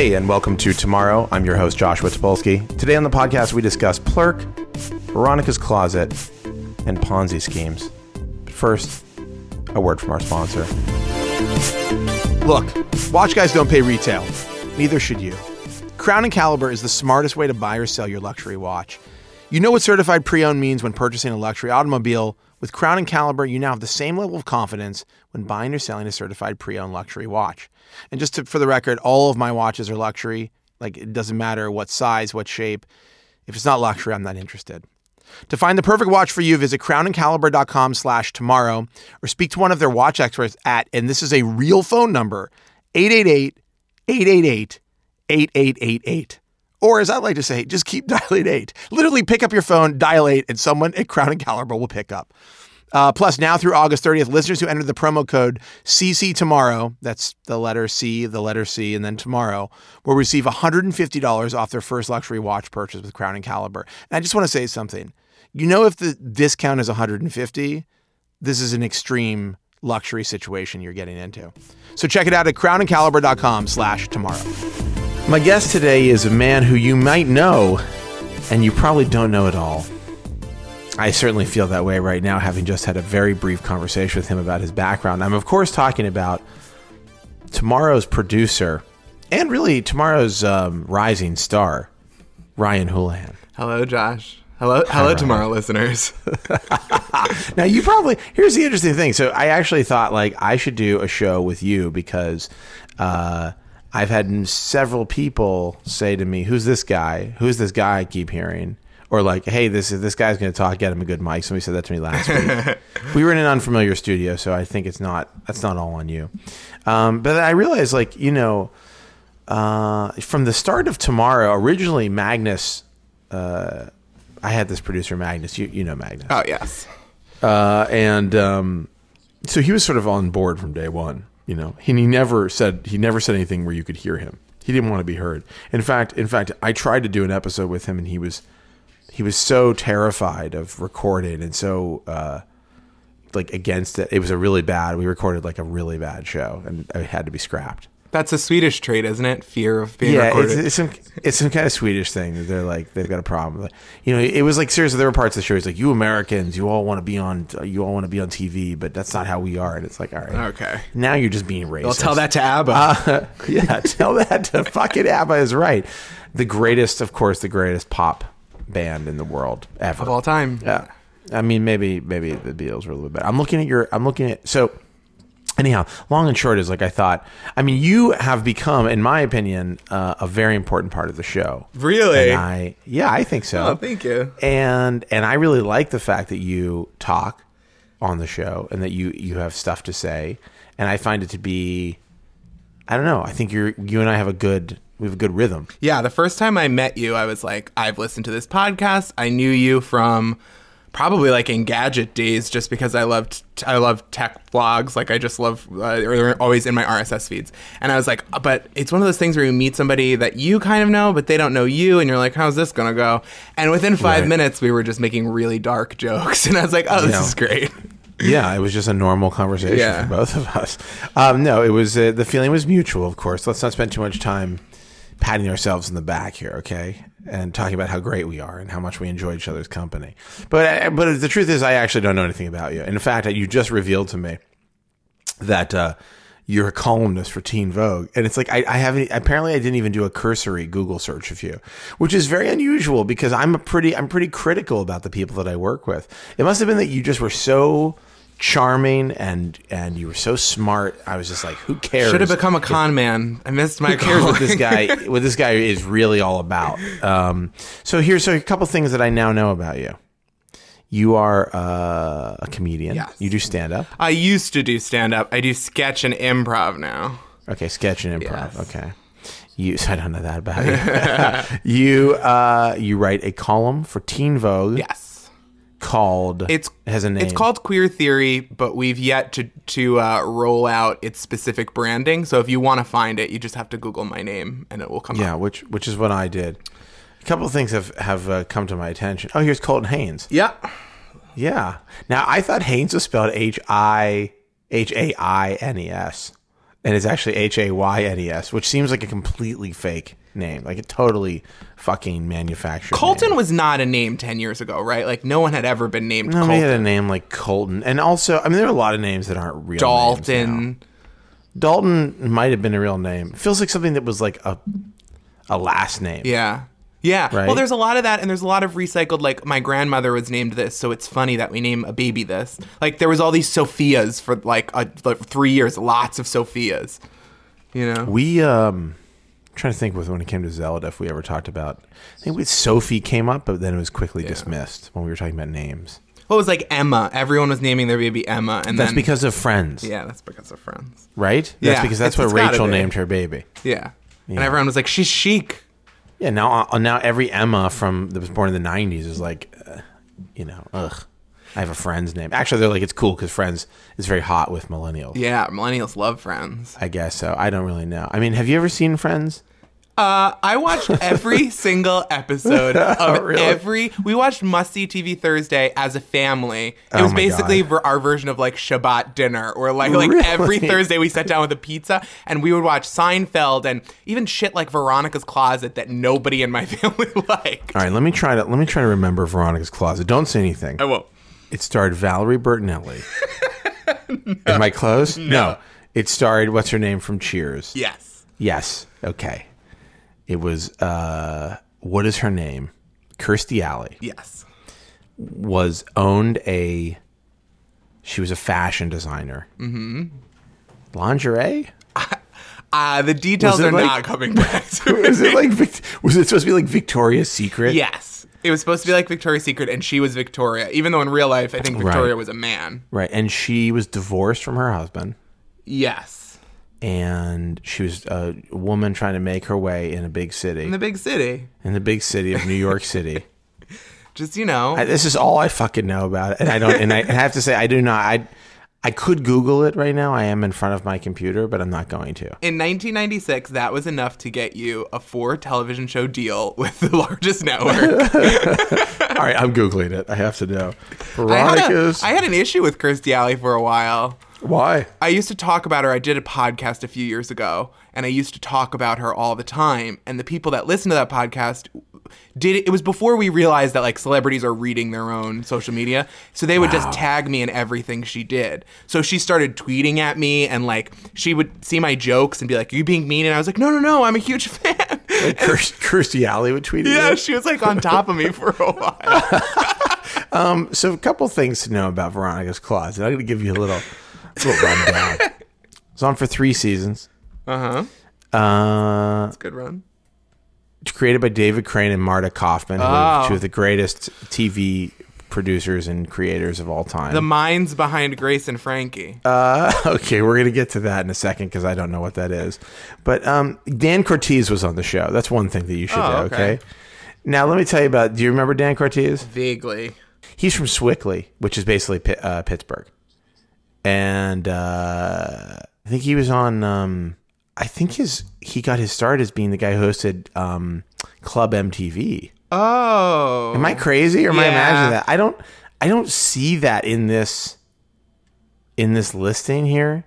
Hey, and welcome to Tomorrow. I'm your host, Joshua Topolsky. Today on the podcast, we discuss Plurk, Veronica's Closet, and Ponzi schemes. But first, a word from our sponsor. Look, watch guys don't pay retail. Neither should you. Crown and Caliber is the smartest way to buy or sell your luxury watch. You know what certified pre-owned means when purchasing a luxury automobile. With Crown and Caliber, you now have the same level of confidence when buying or selling a certified pre-owned luxury watch. And just to, for the record, all of my watches are luxury. Like it doesn't matter what size, what shape. If it's not luxury, I'm not interested. To find the perfect watch for you, visit crownandcaliber.com slash tomorrow or speak to one of their watch experts at, and this is a real phone number, 888-888-8888. Or as I like to say, just keep dialing eight. Literally pick up your phone, dial eight, and someone at Crown and Caliber will pick up. Uh, plus, now through August 30th, listeners who enter the promo code CC Tomorrow, that's the letter C, the letter C, and then tomorrow, will receive $150 off their first luxury watch purchase with Crown and Caliber. And I just want to say something. You know, if the discount is 150, this is an extreme luxury situation you're getting into. So check it out at crownandcaliber.com slash tomorrow. My guest today is a man who you might know, and you probably don't know at all. I certainly feel that way right now, having just had a very brief conversation with him about his background. I'm, of course, talking about tomorrow's producer and really tomorrow's um, rising star, Ryan Houlihan. Hello, Josh. Hello, hello, tomorrow listeners. Now, you probably here's the interesting thing. So, I actually thought like I should do a show with you because uh, I've had several people say to me, "Who's this guy? Who's this guy?" I keep hearing. Or like, hey, this is this guy's going to talk. Get him a good mic. Somebody said that to me last week. we were in an unfamiliar studio, so I think it's not that's not all on you. Um, but I realized, like, you know, uh, from the start of tomorrow, originally Magnus, uh, I had this producer Magnus. You you know Magnus, oh yes, uh, and um, so he was sort of on board from day one. You know, and he never said he never said anything where you could hear him. He didn't want to be heard. In fact, in fact, I tried to do an episode with him, and he was he was so terrified of recording and so uh, like against it. It was a really bad. We recorded like a really bad show, and it had to be scrapped. That's a Swedish trait, isn't it? Fear of being Yeah, recorded. it's, it's some it's some kind of Swedish thing that they're like they've got a problem. Like, you know, it was like seriously, there were parts of the show. It's like you Americans, you all want to be on, you all want to be on TV, but that's not how we are. And it's like, all right, okay. now you're just being racist. I'll tell that to ABBA. Uh, yeah, tell that to fucking ABBA is right. The greatest, of course, the greatest pop band in the world ever of all time. Yeah, I mean, maybe maybe the Beatles were a little bit better. I'm looking at your. I'm looking at so. Anyhow, long and short is like I thought. I mean, you have become, in my opinion, uh, a very important part of the show. Really? And I, yeah, I think so. Oh, thank you. And and I really like the fact that you talk on the show and that you you have stuff to say. And I find it to be, I don't know. I think you're you and I have a good we have a good rhythm. Yeah, the first time I met you, I was like, I've listened to this podcast. I knew you from probably like Engadget days, just because I loved I love tech blogs. Like I just love uh, they're always in my RSS feeds. And I was like, but it's one of those things where you meet somebody that you kind of know, but they don't know you, and you're like, how's this gonna go? And within five Right. minutes, we were just making really dark jokes, and I was like, oh, this Yeah. is great. Yeah, it was just a normal conversation Yeah. for both of us. Um, no, it was uh, the feeling was mutual. Of course, let's not spend too much time patting ourselves in the back here, okay? And talking about how great we are and how much we enjoy each other's company. But uh, but the truth is, I actually don't know anything about you. In fact, you just revealed to me that uh, you're a columnist for Teen Vogue, and it's like I, I haven't. Apparently, I didn't even do a cursory Google search of you, which is very unusual because I'm a pretty I'm pretty critical about the people that I work with. It must have been that you just were so charming and and you were so smart. I was just like, who cares? Should have become a con man. I missed my Who cares what this guy what this guy is really all about? Um, so here's so a couple things that I now know about you. You are uh, a comedian. Yes. You do stand up. I used to do stand up. I do sketch and improv now. Okay, sketch and improv. Yes. Okay. You, so I don't know that about you. you, uh, you write a column for Teen Vogue Yes. Called. It's it has a name. It's called Queer Theory, but we've yet to to uh, roll out its specific branding. So if you want to find it, you just have to Google my name and it will come Yeah, up. which which is what I did. A couple of things have have uh, come to my attention. Oh, here's Colton Haynes. Yeah. Yeah. Now I thought Haynes was spelled H I H A I N E S. and it's actually H A Y N E S, which seems like a completely fake name, like a totally fucking manufactured. Colton name. was not a name 10 years ago, right? Like no one had ever been named No, Colton. had a name like Colton, and also, I mean, there are a lot of names that aren't real. names. Dalton. Dalton might have been a real name. Feels like something that was like a a last name. Yeah. Yeah. Right. Well, there's a lot of that, and there's a lot of recycled. Like my grandmother was named this, so it's funny that we name a baby this. Like there was all these Sophias for like, a, like three years, lots of Sophias. You know. We um trying to think with when it came to Zelda if we ever talked about I think with Sophie came up, but then it was quickly dismissed when we were talking about names. What was like Emma? Everyone was naming their baby Emma, and That's then because of friends. yeah, that's because of friends. Right? That's Yeah, because that's it's- what it's Rachel named her baby. Yeah. And everyone was like, she's chic. Yeah, now uh, now every Emma from that was born in the '90s is like, uh, you know, ugh. I have a friend's name. Actually, they're like it's cool because Friends is very hot with millennials. Yeah, millennials love Friends. I guess so. I don't really know. I mean, have you ever seen Friends? Uh, I watched every single episode of really? every. We watched Must See TV Thursday as a family. It Oh was basically God. our version of like Shabbat dinner, or like like every Thursday we sat down with a pizza and we would watch Seinfeld and even shit like Veronica's Closet that nobody in my family liked. All right, let me try to let me try to remember Veronica's Closet. Don't say anything. I won't. It starred Valerie Bertinelli. Am I close? No. It starred what's her name from Cheers. Yes. Yes. Okay. It was uh what is her name? Kirstie Alley Yes. was owned a she was a fashion designer. Mm-hmm. Lingerie? Uh, the details are like- not coming back to me. Was it like was it supposed to be like Victoria's Secret? Yes. It was supposed to be like Victoria's Secret, and she was Victoria, even though in real life, I think Victoria Right. was a man. Right. And she was divorced from her husband. Yes. And she was a woman trying to make her way in a big city. In the big city. in the big city of New York City. Just, you know. I, this is all I fucking know about it, and I don't. And I, and I have to say, I do not. I I could Google it right now. I am in front of my computer, but I'm not going to. In 1996, that was enough to get you a four television show deal with the largest network. all right, I'm googling it. I have to know. I, had a, Veronica's. I had an issue with Kirstie Alley for a while. Why? I used to talk about her. I did a podcast a few years ago, and I used to talk about her all the time. And the people that listened to that podcast did it. It was before we realized that like celebrities are reading their own social media, so they would just tag me in everything she did. So she started tweeting at me, and like she would see my jokes and be like, "Are you being mean?" And I was like, "No, no, no, I'm a huge fan." Kirst, Kirstie Alley would tweet yeah, she was like on top of me for a while. Um, so a couple things to know about Veronica's Closet. I'm going to give you a little, little rundown. It's on for three seasons. Uh huh. Uh, It's a Good run. it's created by David Crane and Marta Kauffman, who Oh. are two of the greatest TV producers and creators of all time. The minds behind Grace and Frankie. Uh, okay, we're gonna get to that in a second because I don't know what that is. But um, Dan Cortese was on the show. That's one thing that you should Oh, know. okay. Okay. Now let me tell you about. Do you remember Dan Cortese? Vaguely. He's from Sewickley, which is basically Pi- uh, Pittsburgh, and uh, I think he was on. Um, I think his he got his start as being the guy who hosted um, Club MTV. Oh. Am I crazy or am I imagining that? I don't I don't see that in this in this listing here.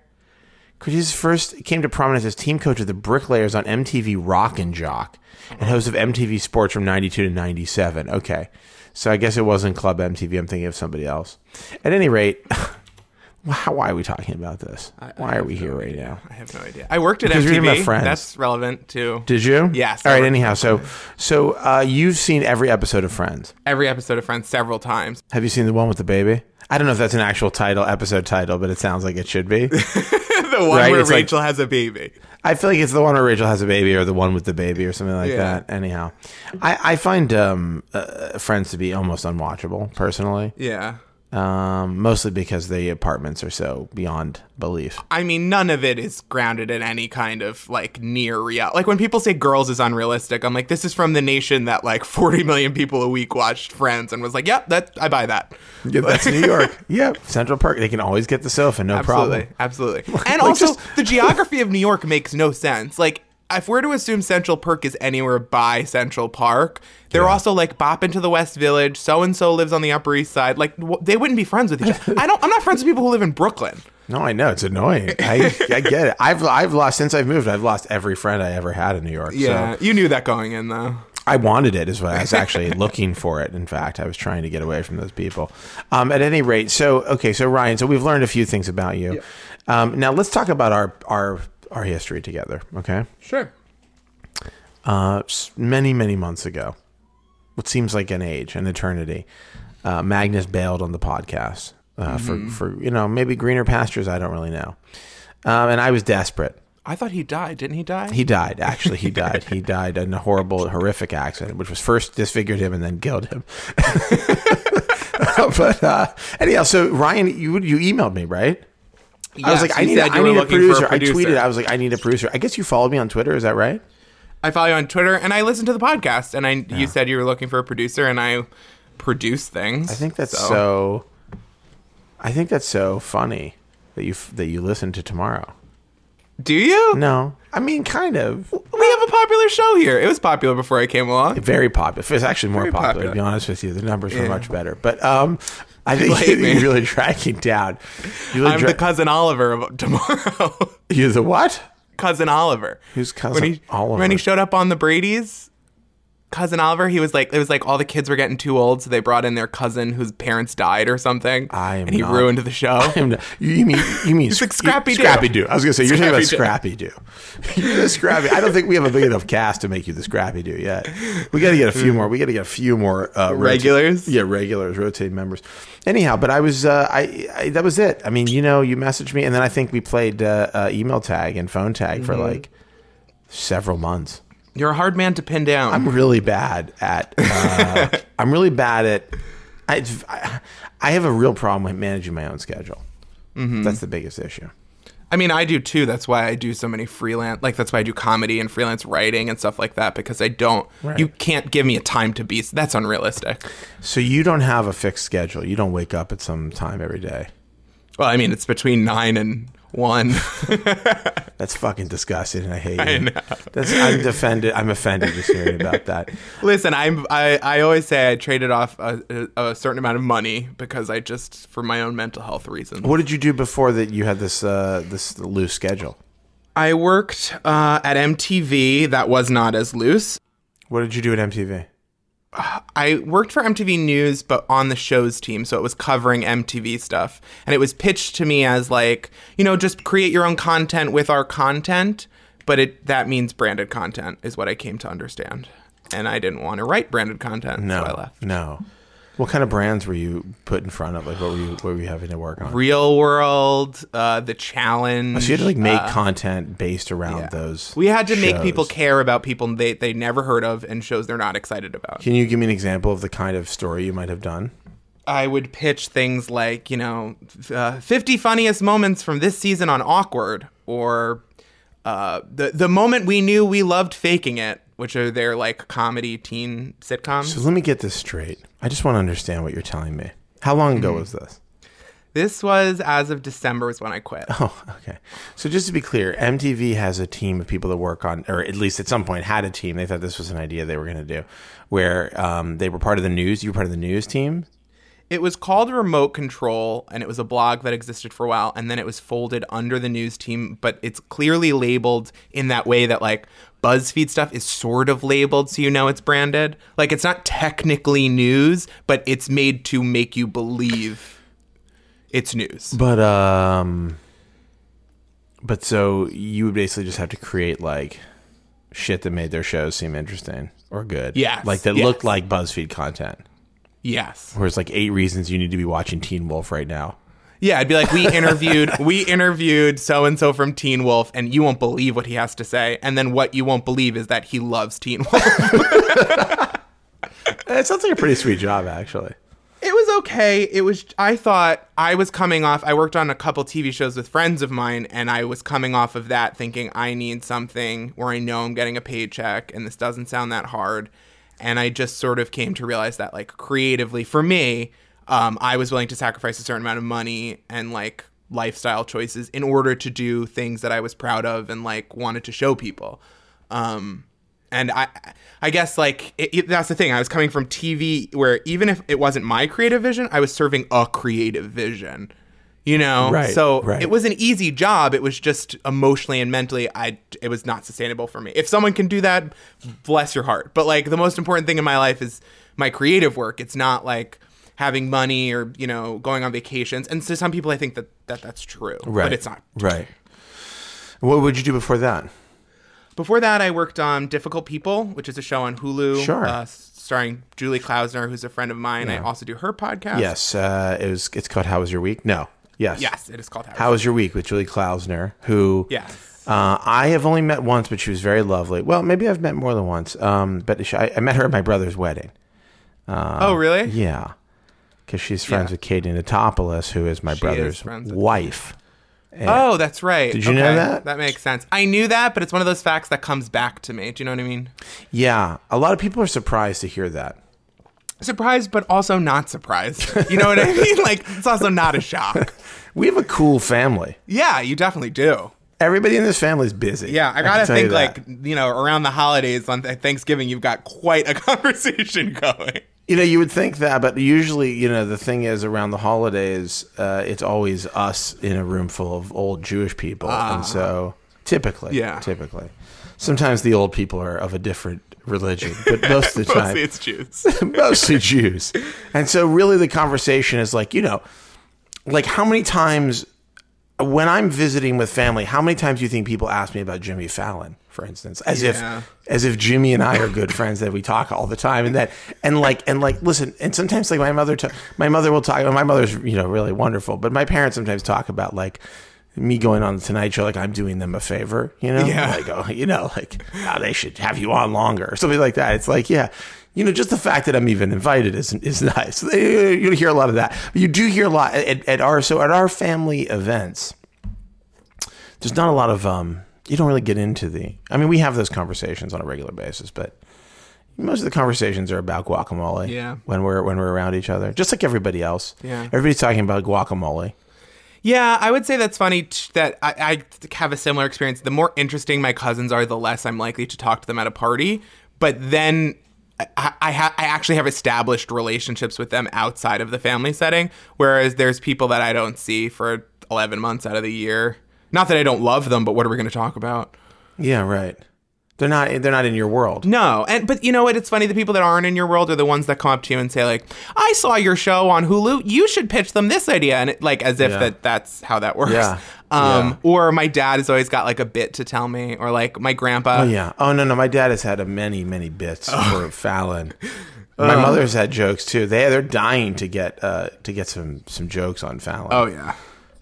Cortese first came to prominence as team coach of the Bricklayers on MTV Rock and Jock and host of MTV Sports from 92 to 97. Okay. So I guess it wasn't Club MTV. I'm thinking of somebody else. At any rate, why why are we talking about this? Why are we here right now? I have no idea. I worked at Because MTV. That's relevant too. Did you? Yes, All I right. Anyhow, so so uh, you've seen every episode of Friends. Every episode of Friends several times. Have you seen the one with the baby? I don't know if that's an actual title, episode title, but it sounds like it should be. the one Right, where it's like- Rachel has a baby. I feel like it's the one where Rachel has a baby or the one with the baby or something like Yeah. that. Anyhow, I, I find um, uh, Friends to be almost unwatchable personally, Yeah. Um, mostly because the apartments are so beyond belief. I mean, none of it is grounded in any kind of like near real. Like when people say Girls is unrealistic, I'm like, this is from the nation that like 40 million people a week watched Friends and was like, yep, that I buy that. Yeah, that's New York. yep, Central Park. They can always get the sofa, no Absolutely, problem. absolutely. And like, also, just- the geography of New York makes no sense. Like, if we're to assume Central Park is anywhere by Central Park, they're also like bop into the West Village. So and so lives on the Upper East Side. Like, w- they wouldn't be friends with each other. I don't. I'm not friends with people who live in Brooklyn. No, I know it's annoying. I, I get it. I've I've lost since I've moved. I've lost every friend I ever had in New York. Yeah, so you knew that going in though. I wanted it. Is what I was actually looking for it. In fact, I was trying to get away from those people. Um, at any rate, so okay, so Ryan, so we've learned a few things about you. Um, now let's talk about our our our history together. Okay, Sure. uh, many many months ago, what seems like an age, an eternity. Uh, Magnus bailed on the podcast uh, for for you know maybe greener pastures. I don't really know. Um, and I was desperate. I thought he died. Didn't he die? He died. Actually, he died. He died in a horrible, horrific accident, which was first disfigured him and then killed him. but uh, anyhow, so Ryan, you you emailed me, right? I was like, I need, I need a looking for producer. I tweeted. I was like, I need a producer. I guess you followed me on Twitter. Is that right? I follow you on Twitter, and I listen to the podcast. And I, you said you were looking for a producer, and I produce things. I think that's so. I think that's so funny that you that you listen to tomorrow. Do you? No, I mean, kind of. We have a popular show here. It was popular before I came along. Very popular. It's actually more popular, popular. To be honest with you, the numbers were Yeah. much better. But um, I think you're me. really tracking down. You're really I'm dra- the cousin Oliver of tomorrow. You're the what? cousin Oliver. Who's cousin when he, Oliver? When he showed up on the Brady's, cousin Oliver, he was like, it was like all the kids were getting too old, so they brought in their cousin whose parents died or something. I am and he not- ruined the show. I'm not- you, mean you mean like Scrappy Doo. Scrappy Doo. I was gonna say you're talking about Scrappy Doo. You're the Scrappy. I don't think we have a big enough cast to make you the Scrappy Doo yet. We got to get a few more. We got to get a few more uh, rota- Regulars? yeah, regulars, rotating members. Anyhow, but I was uh, I, I that was it. I mean, you know, you messaged me, and then I think we played uh, uh, email tag and phone tag Mm-hmm. for like several months. You're a hard man to pin down. I'm really bad at. Uh, I'm really bad at. I, I have a real problem with managing my own schedule. Mm-hmm. That's the biggest issue. I mean, I do too. That's why I do so many freelance, like that's why I do comedy and freelance writing and stuff like that because I don't. Right. You can't give me a time to be. That's unrealistic. So you don't have a fixed schedule. You don't wake up at some time every day. Well, I mean, it's between nine and one. That's fucking disgusting, and I hate you. I know. That's I'm offended. I'm offended just hearing about that. Listen, I'm. I, I always say I traded off a, a, a certain amount of money because I just for my own mental health reasons. What did you do before that? You had this uh, this loose schedule. I worked uh, at MTV. That was not as loose. What did you do at MTV? I worked for MTV News, but on the show's team, so it was covering MTV stuff. And it was pitched to me as like, you know, just create your own content with our content, but it that means branded content is what I came to understand. And I didn't want to write branded content, No, so I left. no. What kind of brands were you put in front of? Like, what were you what were you having to work on? Real World, uh, The Challenge. So you had to like make uh, content based around yeah. those. We had to make people care about people they, they never heard of and shows they're not excited about. Can you give me an example of the kind of story you might have done? I would pitch things like, you know, uh, 50 funniest moments from this season on Awkward, or uh, the the moment we knew we loved faking it, which are their like comedy teen sitcoms. So let me get this straight. I just want to understand what you're telling me. How long Mm-hmm. ago was this? this was as of December was when I quit. Oh, okay. So just to be clear, MTV has a team of people that work on, or at least at some point had a team. They thought this was an idea they were going to do, where um, they were part of the news. You were part of the news team. It was called Remote Control, and it was a blog that existed for a while, and then it was folded under the news team, but it's clearly labeled in that way that like BuzzFeed stuff is sort of labeled so you know it's branded. Like it's not technically news, but it's made to make you believe it's news. But um, but so you would basically just have to create like shit that made their shows seem interesting or good. Yeah. like that yes. looked like BuzzFeed content. Yes. Whereas like eight reasons you need to be watching Teen Wolf right now. Yeah, I'd be like, we interviewed, we interviewed so and so from Teen Wolf, and you won't believe what he has to say. And then what you won't believe is that he loves Teen Wolf. It sounds like a pretty sweet job, actually. It was okay. It was. I thought I was coming off. I worked on a couple TV shows with friends of mine, and I was coming off of that, thinking I need something where I know I'm getting a paycheck, and this doesn't sound that hard. And I just sort of came to realize that, like, creatively, for me, um, I was willing to sacrifice a certain amount of money and like lifestyle choices in order to do things that I was proud of and like wanted to show people. Um, and I, I guess like it, it- that's the thing. I was coming from TV where even if it wasn't my creative vision, I was serving a creative vision. You know, Right, so right. it was an easy job. It was just emotionally and mentally, I it was not sustainable for me. If someone can do that, bless your heart. But like the most important thing in my life is my creative work. It's not like having money or you know going on vacations. And to some people, I think that, that that's true, Right. but it's not. Right. What would you do before that? Before that, I worked on Difficult People, which is a show on Hulu, Sure. uh, starring Julie Klausner, who's a friend of mine. I also do her podcast. Yes. Uh, it was. It's called How Was Your Week? No. Yes. Yes, it is called How. How was your week with Julie Klausner? Who? Yes. Uh, I have only met once, but she was very lovely. Well, maybe I've met more than once. Um, but she, I, I met her at my brother's wedding. oh, really? Yeah, because she's friends Yeah. with Katie Notopoulos, who is my is brother's with wife. Oh, that's right. Did you know that? That makes sense. I knew that, but it's one of those facts that comes back to me. Do you know what I mean? Yeah, a lot of people are surprised to hear that. Surprised, but also not surprised. You know what I mean? Like, it's also not a shock. We have a cool family. Yeah, you definitely do. Everybody in this family is busy. Yeah, I gotta you think that. like you know around the holidays on Thanksgiving, you've got quite a conversation going. You know, you would think that, but usually, you know, the thing is around the holidays, uh, it's always us in a room full of old Jewish people, and so typically, Yeah. typically, sometimes the old people are of a different religion, but most of the time, Mostly it's Jews. mostly Jews. And so really the conversation is like, you know, like how many times when I'm visiting with family, how many times do you think people ask me about Jimmy Fallon, for instance? As Yeah. if as if Jimmy and I are good friends that we talk all the time and that and like and like listen, and sometimes like my mother ta- my mother will talk my mother's, you know, really wonderful, but my parents sometimes talk about like me going on the Tonight Show, like I'm doing them a favor, you know, Yeah. like oh, you know, like oh, they should have you on longer or something like that. It's like, yeah, you know, just the fact that I'm even invited is is nice. You hear a lot of that, but you do hear a lot at, at our so at our family events. There's not a lot of um. You don't really get into the. I mean, we have those conversations on a regular basis, but most of the conversations are about guacamole. Yeah. When we're when we're around each other, just like everybody else. Yeah. Everybody's talking about guacamole. Yeah, I would say that's funny t- that I, I have a similar experience. The more interesting my cousins are, the less I'm likely to talk to them at a party. But then I, I, ha- I actually have established relationships with them outside of the family setting, whereas there's people that I don't see for 11 months out of the year. Not that I don't love them, but what are we going to talk about? Yeah, right. They're not. They're not in your world. No, and but you know what? It's funny. The people that aren't in your world are the ones that come up to you and say like, "I saw your show on Hulu. You should pitch them this idea," and it, like as if Yeah. that that's how that works. Yeah. Um, Yeah. Or my dad has always got like a bit to tell me, or like my grandpa. Oh yeah. Oh no, no. My dad has had a many, many bits Oh. for Fallon. My mother's had jokes too. They they're dying to get uh to get some some jokes on Fallon. Oh yeah.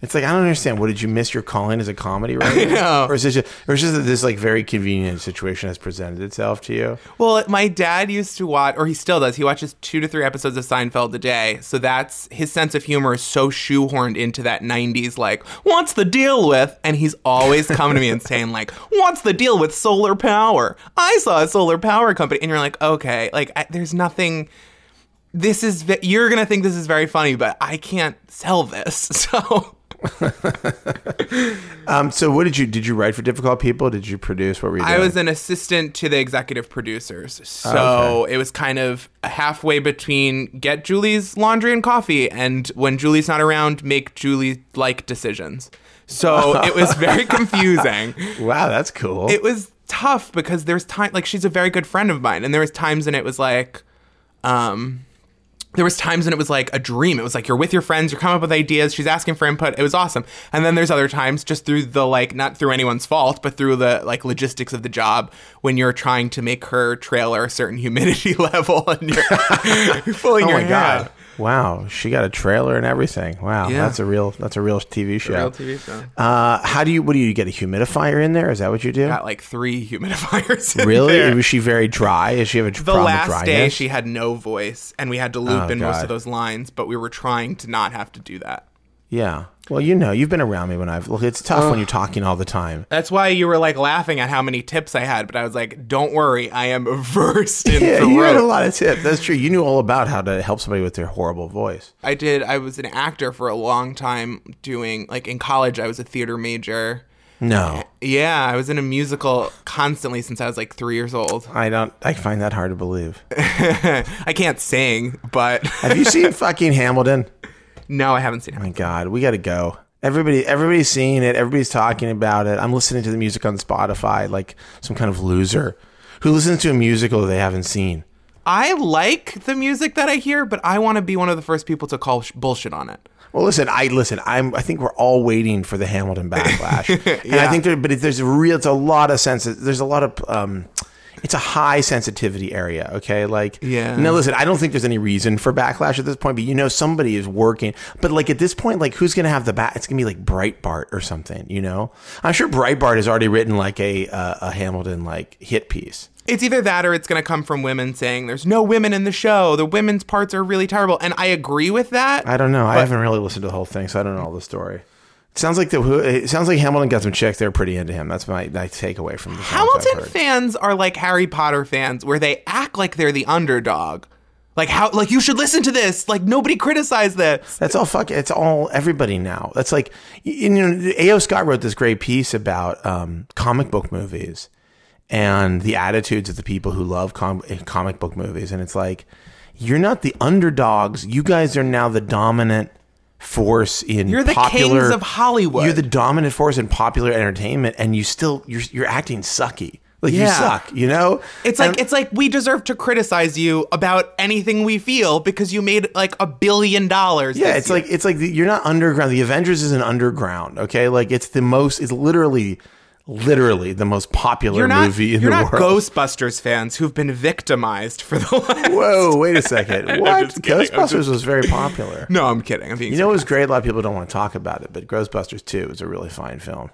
It's like I don't understand. What did you miss your calling as a comedy writer? Or is it just, or is it just that this like very convenient situation has presented itself to you? Well, my dad used to watch, or he still does. He watches two to three episodes of Seinfeld a day. So that's his sense of humor is so shoehorned into that '90s, like, "What's the deal with?" And he's always coming to me and saying, like, "What's the deal with solar power? I saw a solar power company," and you're like, "Okay, like, I, there's nothing." This is you're gonna think this is very funny, but I can't sell this. So Um. So what did you did you write for difficult people? Did you produce? What were you? I was an assistant to the executive producers. So it was kind of halfway between get Julie's laundry and coffee and when Julie's not around, make Julie like decisions. So it was very confusing. Wow, that's cool. It was tough because there's time like she's a very good friend of mine and there was times when it was like um there was times when it was like a dream. It was like you're with your friends, you're coming up with ideas, she's asking for input. It was awesome. And then there's other times just through the like not through anyone's fault, but through the like logistics of the job when you're trying to make her trailer a certain humidity level and you're pulling oh your my hair god! Wow, she got a trailer and everything. Wow, Yeah. that's a real that's a real TV show. Real TV show. Uh, how do you? What do you get? A humidifier in there? Is that what you do? Got like three humidifiers. in really? there. Was she very dry? Does she have a the problem with last day she had no voice and we had to loop Oh, in most of those lines, but we were trying to not have to do that. Yeah. Well, you know, you've been around me when I've. Look, it's tough when uh. you're talking all the time. That's why you were like laughing at how many tips I had, but I was like, "Don't worry, I am versed in Yeah, you had a lot of tips. That's true. You knew all about how to help somebody with their horrible voice. I did. I was an actor for a long time. Doing like in college, I was a theater major. No, Yeah, I was in a musical constantly since I was like three years old. I don't. I find that hard to believe. I can't sing, but Have you seen fucking Hamilton? No, I haven't seen it. Oh My. God, we got to go. Everybody, everybody's seeing it. Everybody's talking about it. I'm listening to the music on Spotify like some kind of loser who listens to a musical they haven't seen. I like the music that I hear, but I want to be one of the first people to call sh- bullshit on it. Well, listen, I listen. I'm. I think we're all waiting for the Hamilton backlash, and I think there. But there's a real. It's a lot of sense. There's a lot of. um it's a high sensitivity area, okay? Like, Yeah. Now, listen, I don't think there's any reason for backlash at this point, but you know, somebody is working. But like at this point, like, who's gonna have the back? It's gonna be like Breitbart or something, you know? I'm sure Breitbart has already written like a uh, a Hamilton like hit piece. It's either that or it's going to come from women saying there's no women in the show. The women's parts are really terrible. And I agree with that. I don't know. I haven't really listened to the whole thing, so I don't know all the story. It sounds like the it sounds like Hamilton got some chicks. They're pretty into him. That's my, my takeaway from the Hamilton fans are like Harry Potter fans where they act like they're the underdog. Like how like you should listen to this. Like nobody criticized this. That's all fuck. It's all everybody now. That's like you know. A.O. Scott wrote this great piece about um, comic book movies and the attitudes of the people who love com- comic book movies. And it's like you're not the underdogs. You guys are now the dominant force in You're the popular kings of Hollywood. You're the dominant force in popular entertainment, and you still you're you're acting sucky. Like you suck. You know. It's like And- it's like we deserve to criticize you about anything we feel because you made like a billion dollars. Yeah, it's year. like it's like the, you're not underground. The Avengers is an underground. Okay, like it's the most. It's literally, literally the most popular you're not movie in you're the not world. Ghostbusters fans who've been victimized for the last. Whoa, wait a second. What? just Ghostbusters was very popular. No, I'm kidding. I'm being You know, it was great. A lot of people don't want to talk about it, but Ghostbusters 2 is a really fine film.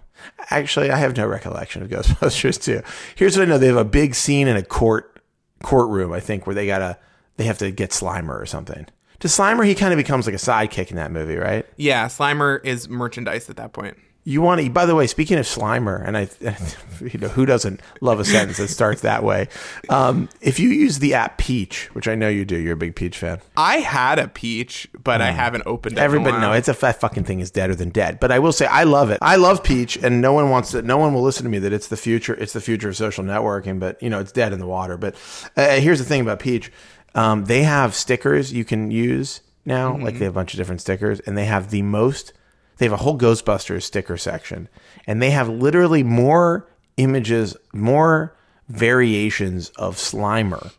Actually, I have no recollection of Ghostbusters 2. Here's what I know: they have a big scene in a court courtroom, I think, where they gotta they have to get Slimer or something. To Slimer, he kind of becomes like a sidekick in that movie, right? Yeah, Slimer is merchandise at that point. You want to, by the way, speaking of Slimer, and I, you know, who doesn't love a sentence that starts that way? Um, if you use the app Peach, which I know you do, you're a big Peach fan. I had a peach, but I haven't opened it. Everybody, no, it's a that fucking thing is deader than dead. But I will say, I love it. I love Peach, and no one wants to. No one will listen to me that it's the future. It's the future of social networking. But you know, it's dead in the water. But uh, here's the thing about Peach: um, they have stickers you can use now. Like they have a bunch of different stickers, and they have the most. They have a whole Ghostbusters sticker section, and they have literally more images, more variations of Slimer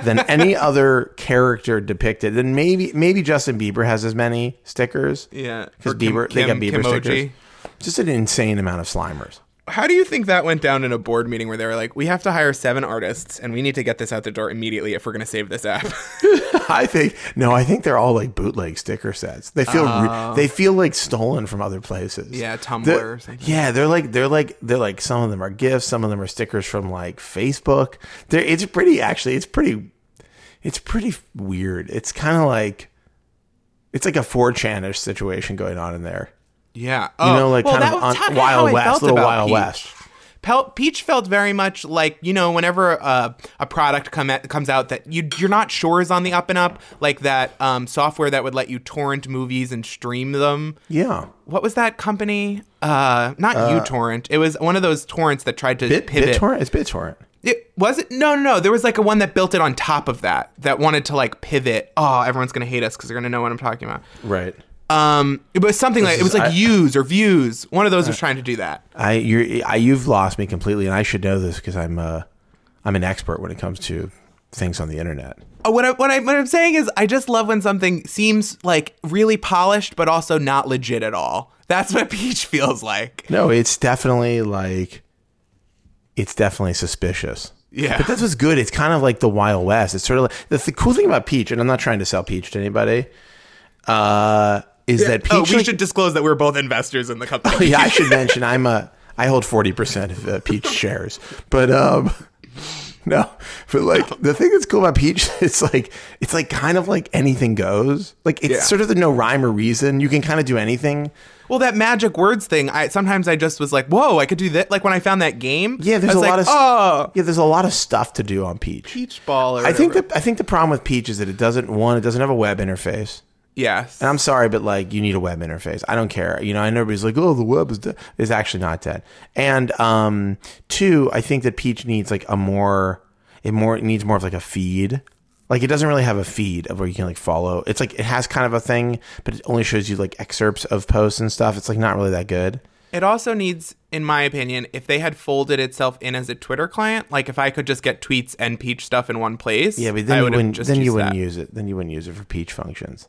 than any other character depicted. And maybe maybe Justin Bieber has as many stickers. Yeah, because or Kim- Bieber they got Bieber Kimoji. stickers. Just an insane amount of Slimers. How do you think that went down in a board meeting where they were like, "We have to hire seven artists, and we need to get this out the door immediately if we're going to save this app"? I think no, I think they're all like bootleg sticker sets. They feel re- oh. they feel like stolen from other places. Oh. Yeah, Tumblr They're- Yeah, they're like they're like they're like some of them are gifts, some of them are stickers from like Facebook. They're it's pretty actually it's pretty it's pretty weird. It's kind of like it's like a 4chan-ish situation going on in there. Yeah, You know, like kind of on- Wild West, little Wild Peach. West. Peach felt very much like you know whenever uh, a product come at, comes out that you you're not sure is on the up and up, like that um, software that would let you torrent movies and stream them. Yeah. What was that company? Uh, not uTorrent. It was one of those torrents that tried to Bit, pivot. BitTorrent? It's BitTorrent. It was it? No, no, no. There was like a one that built it on top of that that wanted to like pivot. Oh, everyone's gonna hate us because they're gonna know what I'm talking about. Right. Um, it was something like it was like I- use or Vuze. One of those was trying to do that. I you're I, you've lost me completely, and I should know this because I'm uh I'm an expert when it comes to things on the internet. Uh, What I, what I what I'm saying is, I just love when something seems like really polished, but also not legit at all. That's what Peach feels like. No, it's definitely like it's definitely suspicious. Yeah. but that's what's good. It's kind of like the Wild West. It's sort of like that's the cool thing about Peach, and I'm not trying to sell Peach to anybody. Uh, is that Peach? oh, we like- should disclose that we're both investors in the company. yeah, I should mention I'm a I hold forty percent of uh, Peach shares, but um, no, but like the thing that's cool about Peach, it's like it's like kind of like anything goes. Like it's Yeah. sort of the no rhyme or reason. You can kind of do anything. Well, that magic words thing, I sometimes I just was like, "Whoa, I could do that!" Like when I found that game. Yeah, there's a was lot like, of oh, yeah, there's a lot of stuff to do on Peach. Peach Ball. Or I think that I think the problem with Peach is that it doesn't one, it doesn't have a web interface. Yes, And I'm sorry, but like you need a web interface. I don't care. You know, I know everybody's like, oh, the web is dead. Actually not dead. And um, two, I think that Peach needs like a more, it more it needs more of like a feed. Like it doesn't really have a feed of where you can like follow. It's like it has kind of a thing, but it only shows you like excerpts of posts and stuff. It's like not really that good. It also needs, in my opinion, if they had folded itself in as a Twitter client, like if I could just get tweets and Peach stuff in one place, Yeah, but I then you would've wouldn't. just Then you wouldn't that. use it. Then you wouldn't use it for Peach functions.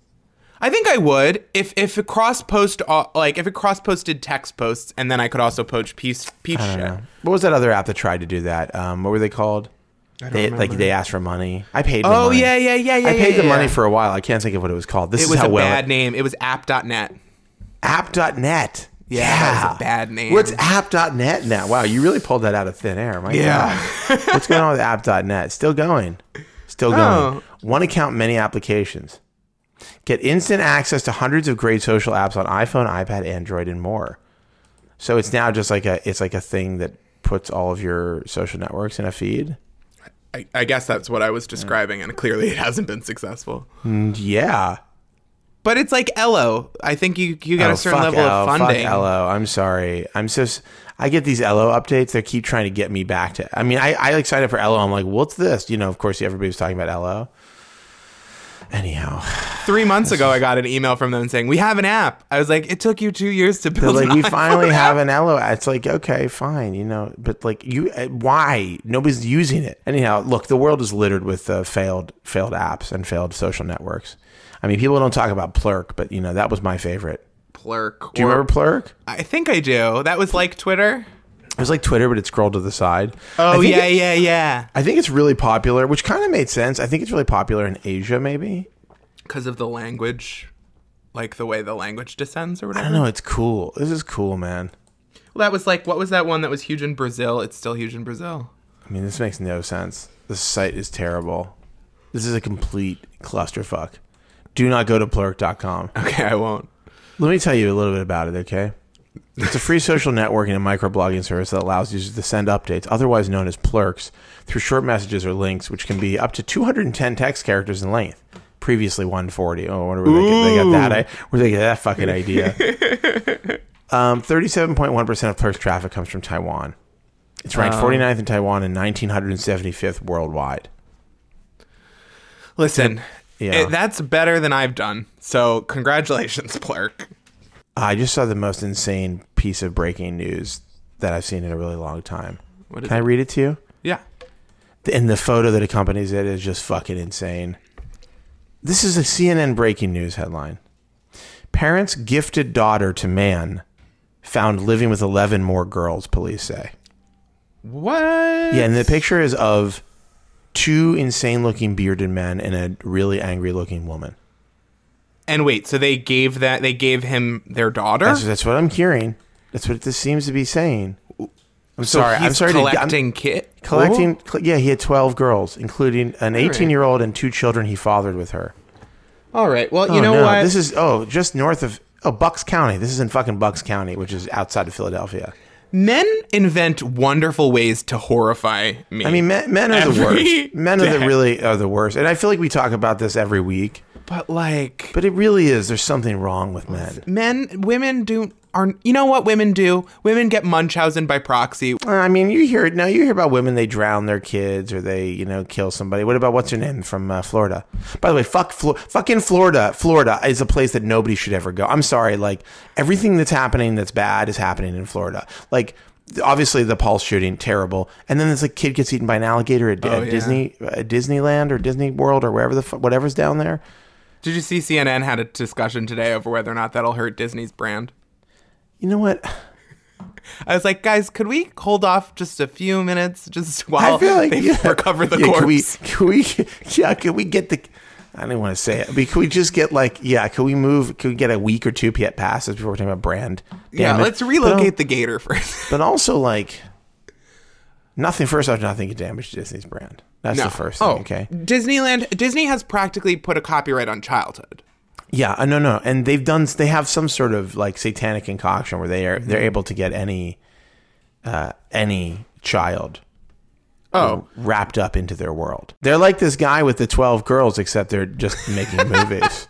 I think I would if if it cross post uh, like if it cross posted text posts and then I could also poach Peach Peach I shit. know. What was that other app that tried to do that? Um, what were they called? They like they asked for money. I paid. The Oh money. yeah, yeah, yeah, yeah. I paid yeah, the yeah. money for a while. I can't think of what it was called. This It is was how a well bad name. It was app.net. app.net. Yeah, that was a bad name. What's app.net now? Wow, you really pulled that out of thin air. My Yeah. God. What's going on with app.net? Still going. Still going. Oh. One account, many applications. Get instant access to hundreds of great social apps on iPhone, iPad, Android, and more. So it's now just like a it's like a thing that puts all of your social networks in a feed. I, I guess that's what I was describing, and clearly it hasn't been successful. And yeah. But it's like Ello. I think you you got Oh, a certain fuck level Ello, of funding. Fuck Ello. I'm sorry. I'm so. I get these Ello updates. They keep trying to get me back to. I mean, I, I like signed up for Ello. I'm like, what's this? You know, of course, everybody was talking about Ello. Anyhow, Three months ago, I got an email from them saying we have an app. I was like, it took you two years to they're build. like, an we finally app." have an Ello. It's like, okay, fine, you know, but like, you, uh, why nobody's using it? Anyhow, look, the world is littered with uh, failed failed apps and failed social networks. I mean, people don't talk about Plurk, but you know, that was my favorite. Plurk. Do you or- remember Plurk? I think I do. That was like Twitter. It was like Twitter, but it scrolled to the side. Oh yeah, it- yeah, yeah. I think it's really popular, which kind of made sense. I think it's really popular in Asia, maybe. Because of the language, like the way the language descends or whatever. I don't know. It's cool. This is cool, man. Well, that was like what was that one that was huge in Brazil? It's still huge in Brazil. I mean, this makes no sense. This site is terrible. This is a complete clusterfuck. Do not go to plurk.com. Okay, I won't. Let me tell you a little bit about it, okay? It's a free social networking and microblogging service that allows users to send updates, otherwise known as plurks, through short messages or links, which can be up to 210 text characters in length. Previously 140. Oh, I wonder where they, get, they got that. I, where they get that fucking idea. um, 37.1% of plurks traffic comes from Taiwan. It's ranked 49th in Taiwan and 1975th worldwide. Listen, Yeah. it- that's better than I've done. So congratulations, Plurk. I just saw the most insane piece of breaking news that I've seen in a really long time. What is Can I read it to you? Yeah. and the photo that accompanies it is just fucking insane. This is a CNN breaking news headline. Parents gifted daughter to man found living with 11 more girls, police say. What? Yeah, and the picture is of two insane looking bearded men and a really angry looking woman. And wait, so they gave that they gave him their daughter? That's, that's what I'm hearing. That's what this seems to be saying. I'm so sorry. He's I'm sorry to collecting kit. collecting. cl- yeah, he had 12 girls, including an 18 year old and two children he fathered with her. All right. Well, you Oh, know no, what? This is oh, just north of oh Bucks County. This is in fucking Bucks County, which is outside of Philadelphia. Men invent wonderful ways to horrify me. I mean, men, men are the worst. Men are the really are the worst, and I feel like we talk about this every week, but like but it really is. There's something wrong with men. men, women do are you know what women do? Women get Munchausen by proxy. I mean, you hear now you hear about women they drown their kids or they you know kill somebody. What about what's her name from uh, Florida? By the way, fuck Flo- fucking Florida. Florida is a place that nobody should ever go. I'm sorry, like everything that's happening that's bad is happening in Florida. Like obviously the Pulse shooting terrible, and then this like kid gets eaten by an alligator at, Oh, at yeah. Disney at Disneyland or Disney World or wherever the fu- whatever's down there. Did you see CNN had a discussion today over whether or not that'll hurt Disney's brand? You know what? I was like, guys, could we hold off just a few minutes just while I feel like they yeah. recover the yeah, corpse? Can we, can we? Yeah, can we get the? I didn't want to say it, but can we just get like, yeah, can we move? Can we get a week or two passes before we're talking about brand? yeah, let's relocate the gator first. But also, like, nothing. First off, nothing can damage Disney's brand. That's the first thing. oh, Okay. Disneyland. Disney has practically put a copyright on childhood. Yeah, uh, no, no, and they've done. They have some sort of like satanic concoction where they are Mm-hmm. they're able to get any, uh, any child Oh, wrapped up into their world. They're like this guy with the 12 girls, except they're just making movies.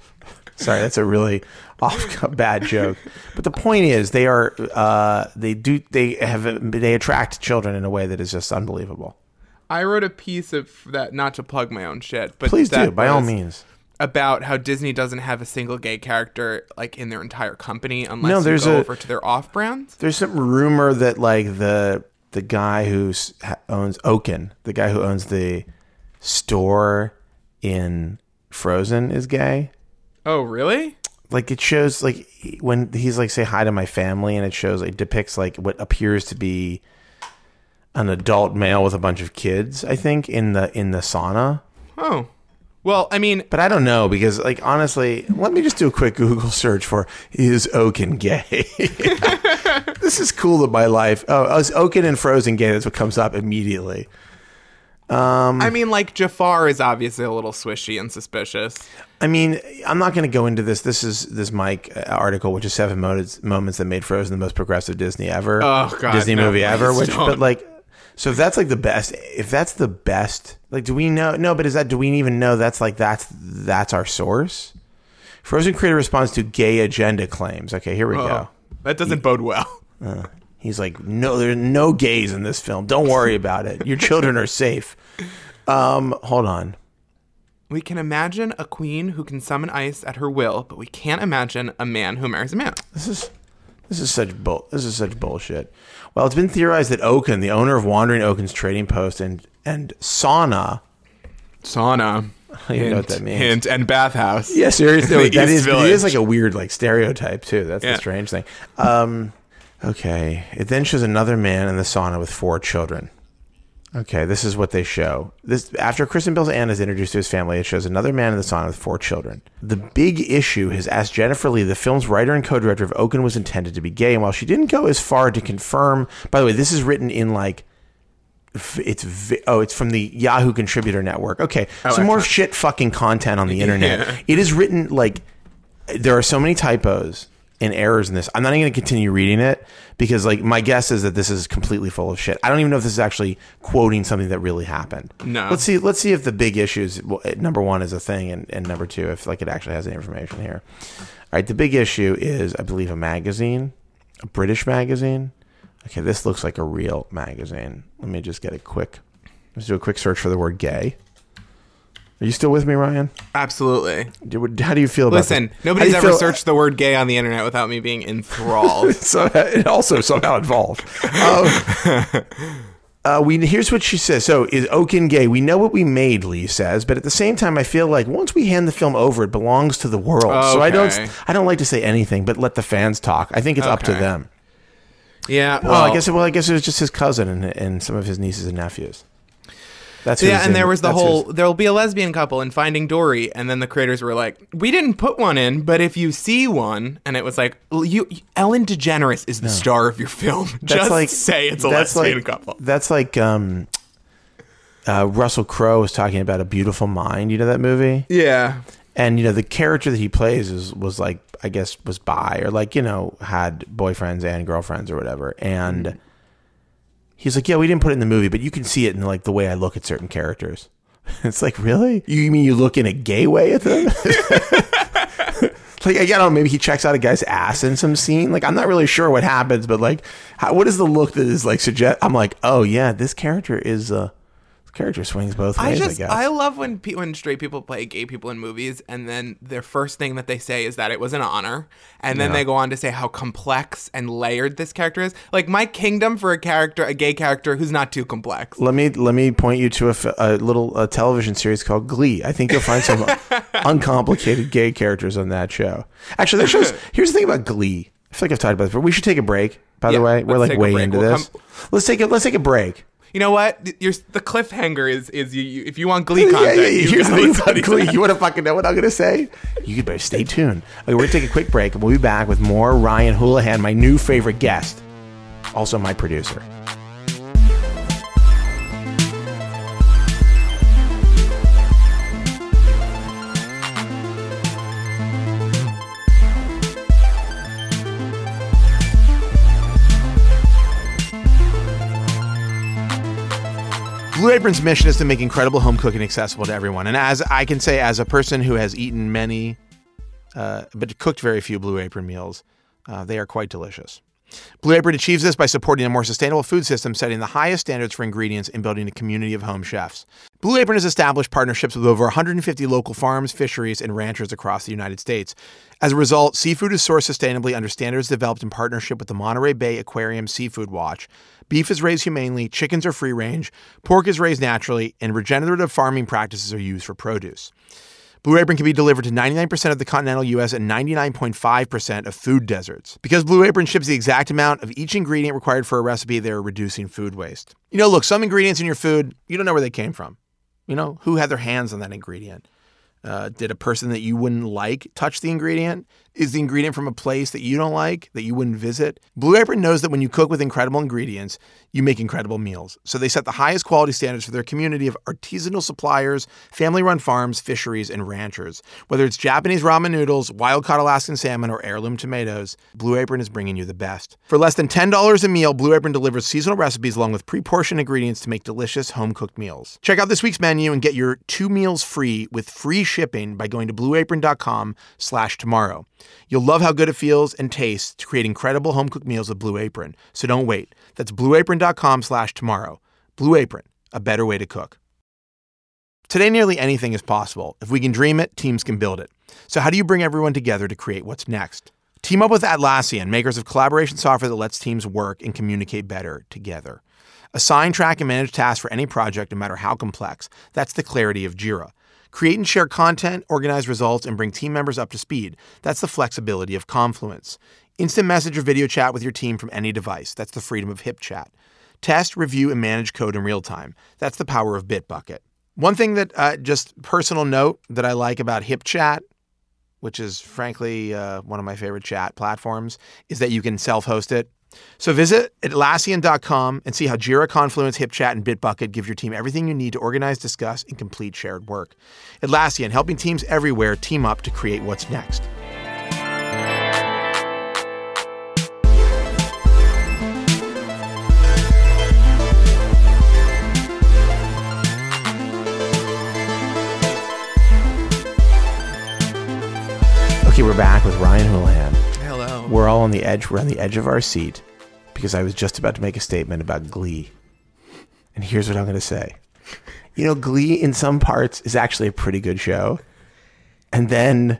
Sorry, that's a really off bad joke. But the point is, they are uh, they do they have they attract children in a way that is just unbelievable. I wrote a piece of that, not to plug my own shit, but Please do, by all means. About how Disney doesn't have a single gay character like in their entire company unless No, you there's go a- over to their off brands. There's some rumor that like the the guy who ha- owns Oaken, the guy who owns the store in Frozen, is gay. Oh, really? Like it shows like when he's like say hi to my family, and it shows it depicts like what appears to be an adult male with a bunch of kids. I think in the in the sauna. Oh. Well, I mean, But I don't know because, like, honestly, let me just do a quick Google search for "is Oaken gay?" this is cool to my life. Oh, is Oaken and Frozen gay? That's what comes up immediately. I mean, like Jafar is obviously a little swishy and suspicious. I mean, I'm not going to go into this. This is this Mic uh, article, which is seven moments moments that made Frozen the most progressive Disney ever, Oh, God, Disney no, movie ever. Which, don't. but like, so if that's like the best, if that's the best, like, do we know? No, but is that do we even know that's like that's that's our source? Frozen creator responds to gay agenda claims. Okay, here we go. Oh, that doesn't bode well. He's like, no, there's no gays in this film. Don't worry about it. Your children are safe. Um, hold on. We can imagine a queen who can summon ice at her will, but we can't imagine a man who marries a man. This is this is such bull. This is such bullshit. Well, it's been theorized that Oaken, the owner of Wandering Oaken's Trading Post and and Sauna, Sauna. don't even know what that means. Hint, and bathhouse. yeah, seriously, that is it like a weird like stereotype too. That's Yeah. the strange thing. Um, okay, it then shows another man in the sauna with four children. Okay, this is what they show. This after Kristen Bell's Anna is introduced to his family, it shows another man in the sauna with four children. The big issue has asked Jennifer Lee, the film's writer and co-director, if Oaken was intended to be gay, and while she didn't go as far to confirm, by the way, this is written in like it's oh it's from the Yahoo contributor network. Okay, oh, some more shit fucking content on the internet. Yeah. It is written like there are so many typos and errors in this. I'm not even going to continue reading it because like my guess is that this is completely full of shit. I don't even know if this is actually quoting something that really happened. No. Let's see. Let's see if the big issues. well, eh, Number one is a thing, and, and number two, if like it actually has any information here. All right. The big issue is, I believe, a magazine, a British magazine. Okay, this looks like a real magazine. Let me just get a quick. Let's do a quick search for the word "gay." Are you still with me, Ryan? Absolutely. Do- How do you feel about Listen, this? Nobody's ever feel- searched the word gay on the internet without me being enthralled. so it also somehow involved. Um, uh, we here's what she says. So is Oaken gay? We know what we made, Lee says, but at the same time, I feel like once we hand the film over, it belongs to the world. So I don't, I don't like to say anything, but let the fans talk. I think it's up to them. yeah. Well, I guess, well, I guess it was just his cousin and, and some of his nieces and nephews. That's Yeah, and in- there was the that's whole there'll be a lesbian couple in Finding Dory, and then the creators were like, "We didn't put one in, but if you see one," and it was like, "You Ellen DeGeneres is the star of your film. Just like, say it's a that's lesbian like, couple." That's like um, uh, Russell Crowe was talking about a beautiful mind. You know that movie? Yeah, and you know the character that he plays is was like I guess was bi or like you know had boyfriends and girlfriends or whatever, and he's like, yeah, we didn't put it in the movie, but you can see it in like the way I look at certain characters. It's like really, you mean you look in a gay way at them? like I don't know, maybe he checks out a guy's ass in some scene. Like I'm not really sure what happens, but like, how, what is the look that is like suggest? I'm like, oh yeah, this character is uh, character swings both I ways. I, just guess. I love when pe- when straight people play gay people in movies, and then their first thing that they say is that it was an honor, and then Yeah. they go on to say how complex and layered this character is. Like my kingdom for a character, a gay character who's not too complex. let me let me point you to a, f- a little uh television series called Glee. I think you'll find some uncomplicated gay characters on that show. Actually, that shows. Here's the thing about Glee. I feel like I've talked about this, but we should take a break. By Yeah, the way, we're like way into We'll this. come- let's take it. Let's take a break. You know what? Your the cliffhanger is is you, you if you want Glee Yeah, content. yeah, yeah. you Here's the gotta thing about Glee. You want to fucking know what I'm going to say? You better stay tuned. Okay, we're going to take a quick break, and we'll be back with more Ryan Houlihan, my new favorite guest, also my producer. Blue Apron's mission is to make incredible home cooking accessible to everyone. And as I can say, as a person who has eaten many, uh, but cooked very few Blue Apron meals, uh, they are quite delicious. Blue Apron achieves this by supporting a more sustainable food system, setting the highest standards for ingredients and building a community of home chefs. Blue Apron has established partnerships with over 150 local farms, fisheries, and ranchers across the United States. As a result, seafood is sourced sustainably under standards developed in partnership with the Monterey Bay Aquarium Seafood Watch. Beef is raised humanely, chickens are free range, pork is raised naturally, and regenerative farming practices are used for produce. Blue Apron can be delivered to 99% of the continental US and 99.5% of food deserts. Because Blue Apron ships the exact amount of each ingredient required for a recipe, they're reducing food waste. You know, look, some ingredients in your food, you don't know where they came from. You know, who had their hands on that ingredient? Uh, did a person that you wouldn't like touch the ingredient? Is the ingredient from a place that you don't like, that you wouldn't visit? Blue Apron knows that when you cook with incredible ingredients, you make incredible meals. So they set the highest quality standards for their community of artisanal suppliers, family run farms, fisheries, and ranchers. Whether it's Japanese ramen noodles, wild caught Alaskan salmon, or heirloom tomatoes, Blue Apron is bringing you the best. For less than $10 a meal, Blue Apron delivers seasonal recipes along with pre portioned ingredients to make delicious home cooked meals. Check out this week's menu and get your two meals free with free shipping by going to blueapron.com slash tomorrow. You'll love how good it feels and tastes to create incredible home cooked meals with Blue Apron. So don't wait. That's blueapron.com slash tomorrow. Blue Apron, a better way to cook. Today, nearly anything is possible. If we can dream it, teams can build it. So, how do you bring everyone together to create what's next? Team up with Atlassian, makers of collaboration software that lets teams work and communicate better together. Assign, track, and manage tasks for any project, no matter how complex. That's the clarity of Jira. Create and share content, organize results, and bring team members up to speed. That's the flexibility of Confluence. Instant message or video chat with your team from any device. That's the freedom of HipChat. Test, review, and manage code in real time. That's the power of Bitbucket. One thing that, uh, just personal note that I like about HipChat, which is frankly uh, one of my favorite chat platforms, is that you can self host it. So visit Atlassian.com and see how Jira, Confluence, HipChat, and Bitbucket give your team everything you need to organize, discuss, and complete shared work. Atlassian, helping teams everywhere team up to create what's next. Okay, we're back with Ryan Houlihan. We're all on the edge. We're on the edge of our seat because I was just about to make a statement about Glee. And here's what I'm going to say. You know, Glee in some parts is actually a pretty good show. And then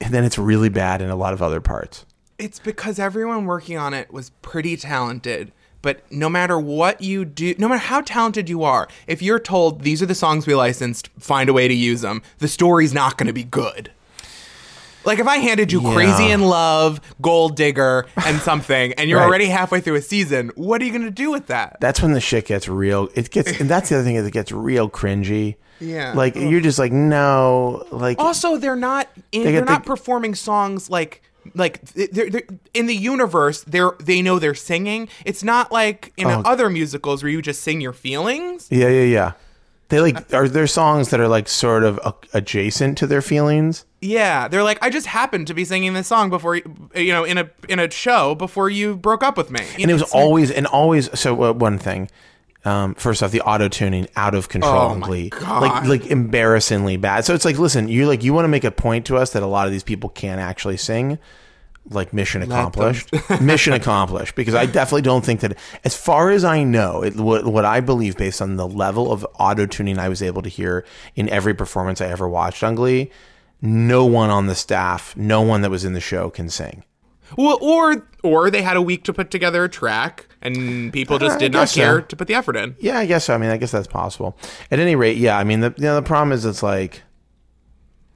and then it's really bad in a lot of other parts. It's because everyone working on it was pretty talented. But no matter what you do, no matter how talented you are, if you're told these are the songs we licensed, find a way to use them, the story's not going to be good. Like if I handed you Yeah. Crazy in Love, Gold Digger, and something, and you're Right. already halfway through a season, what are you going to do with that? That's when the shit gets real. It gets and that's the other thing is it gets real cringy. Yeah. Like you're just like no, like also they're not in, they they're not performing songs like like they're, they're in the universe they're they know they're singing it's not like in Oh. other musicals where you just sing your feelings Yeah, yeah, yeah. They like are there songs that are like sort of a- adjacent to their feelings? yeah they're like i just happened to be singing this song before you you know in a in a show before you broke up with me And it was always and always so uh, one thing. Um, first off, the auto tuning out of control Oh my Glee, God. like like embarrassingly bad. So it's like, listen, you like you want to make a point to us that a lot of these people can't actually sing. Like mission accomplished, mission accomplished. Because I definitely don't think that, as far as I know, it, what what I believe based on the level of auto tuning I was able to hear in every performance I ever watched on Glee, no one on the staff, no one that was in the show can sing. well, or or they had a week to put together a track and people just Uh, did not guess so. care to put the effort in Yeah, I guess so. I mean, I guess that's possible. At any rate, yeah. I mean, the you know, the problem is it's like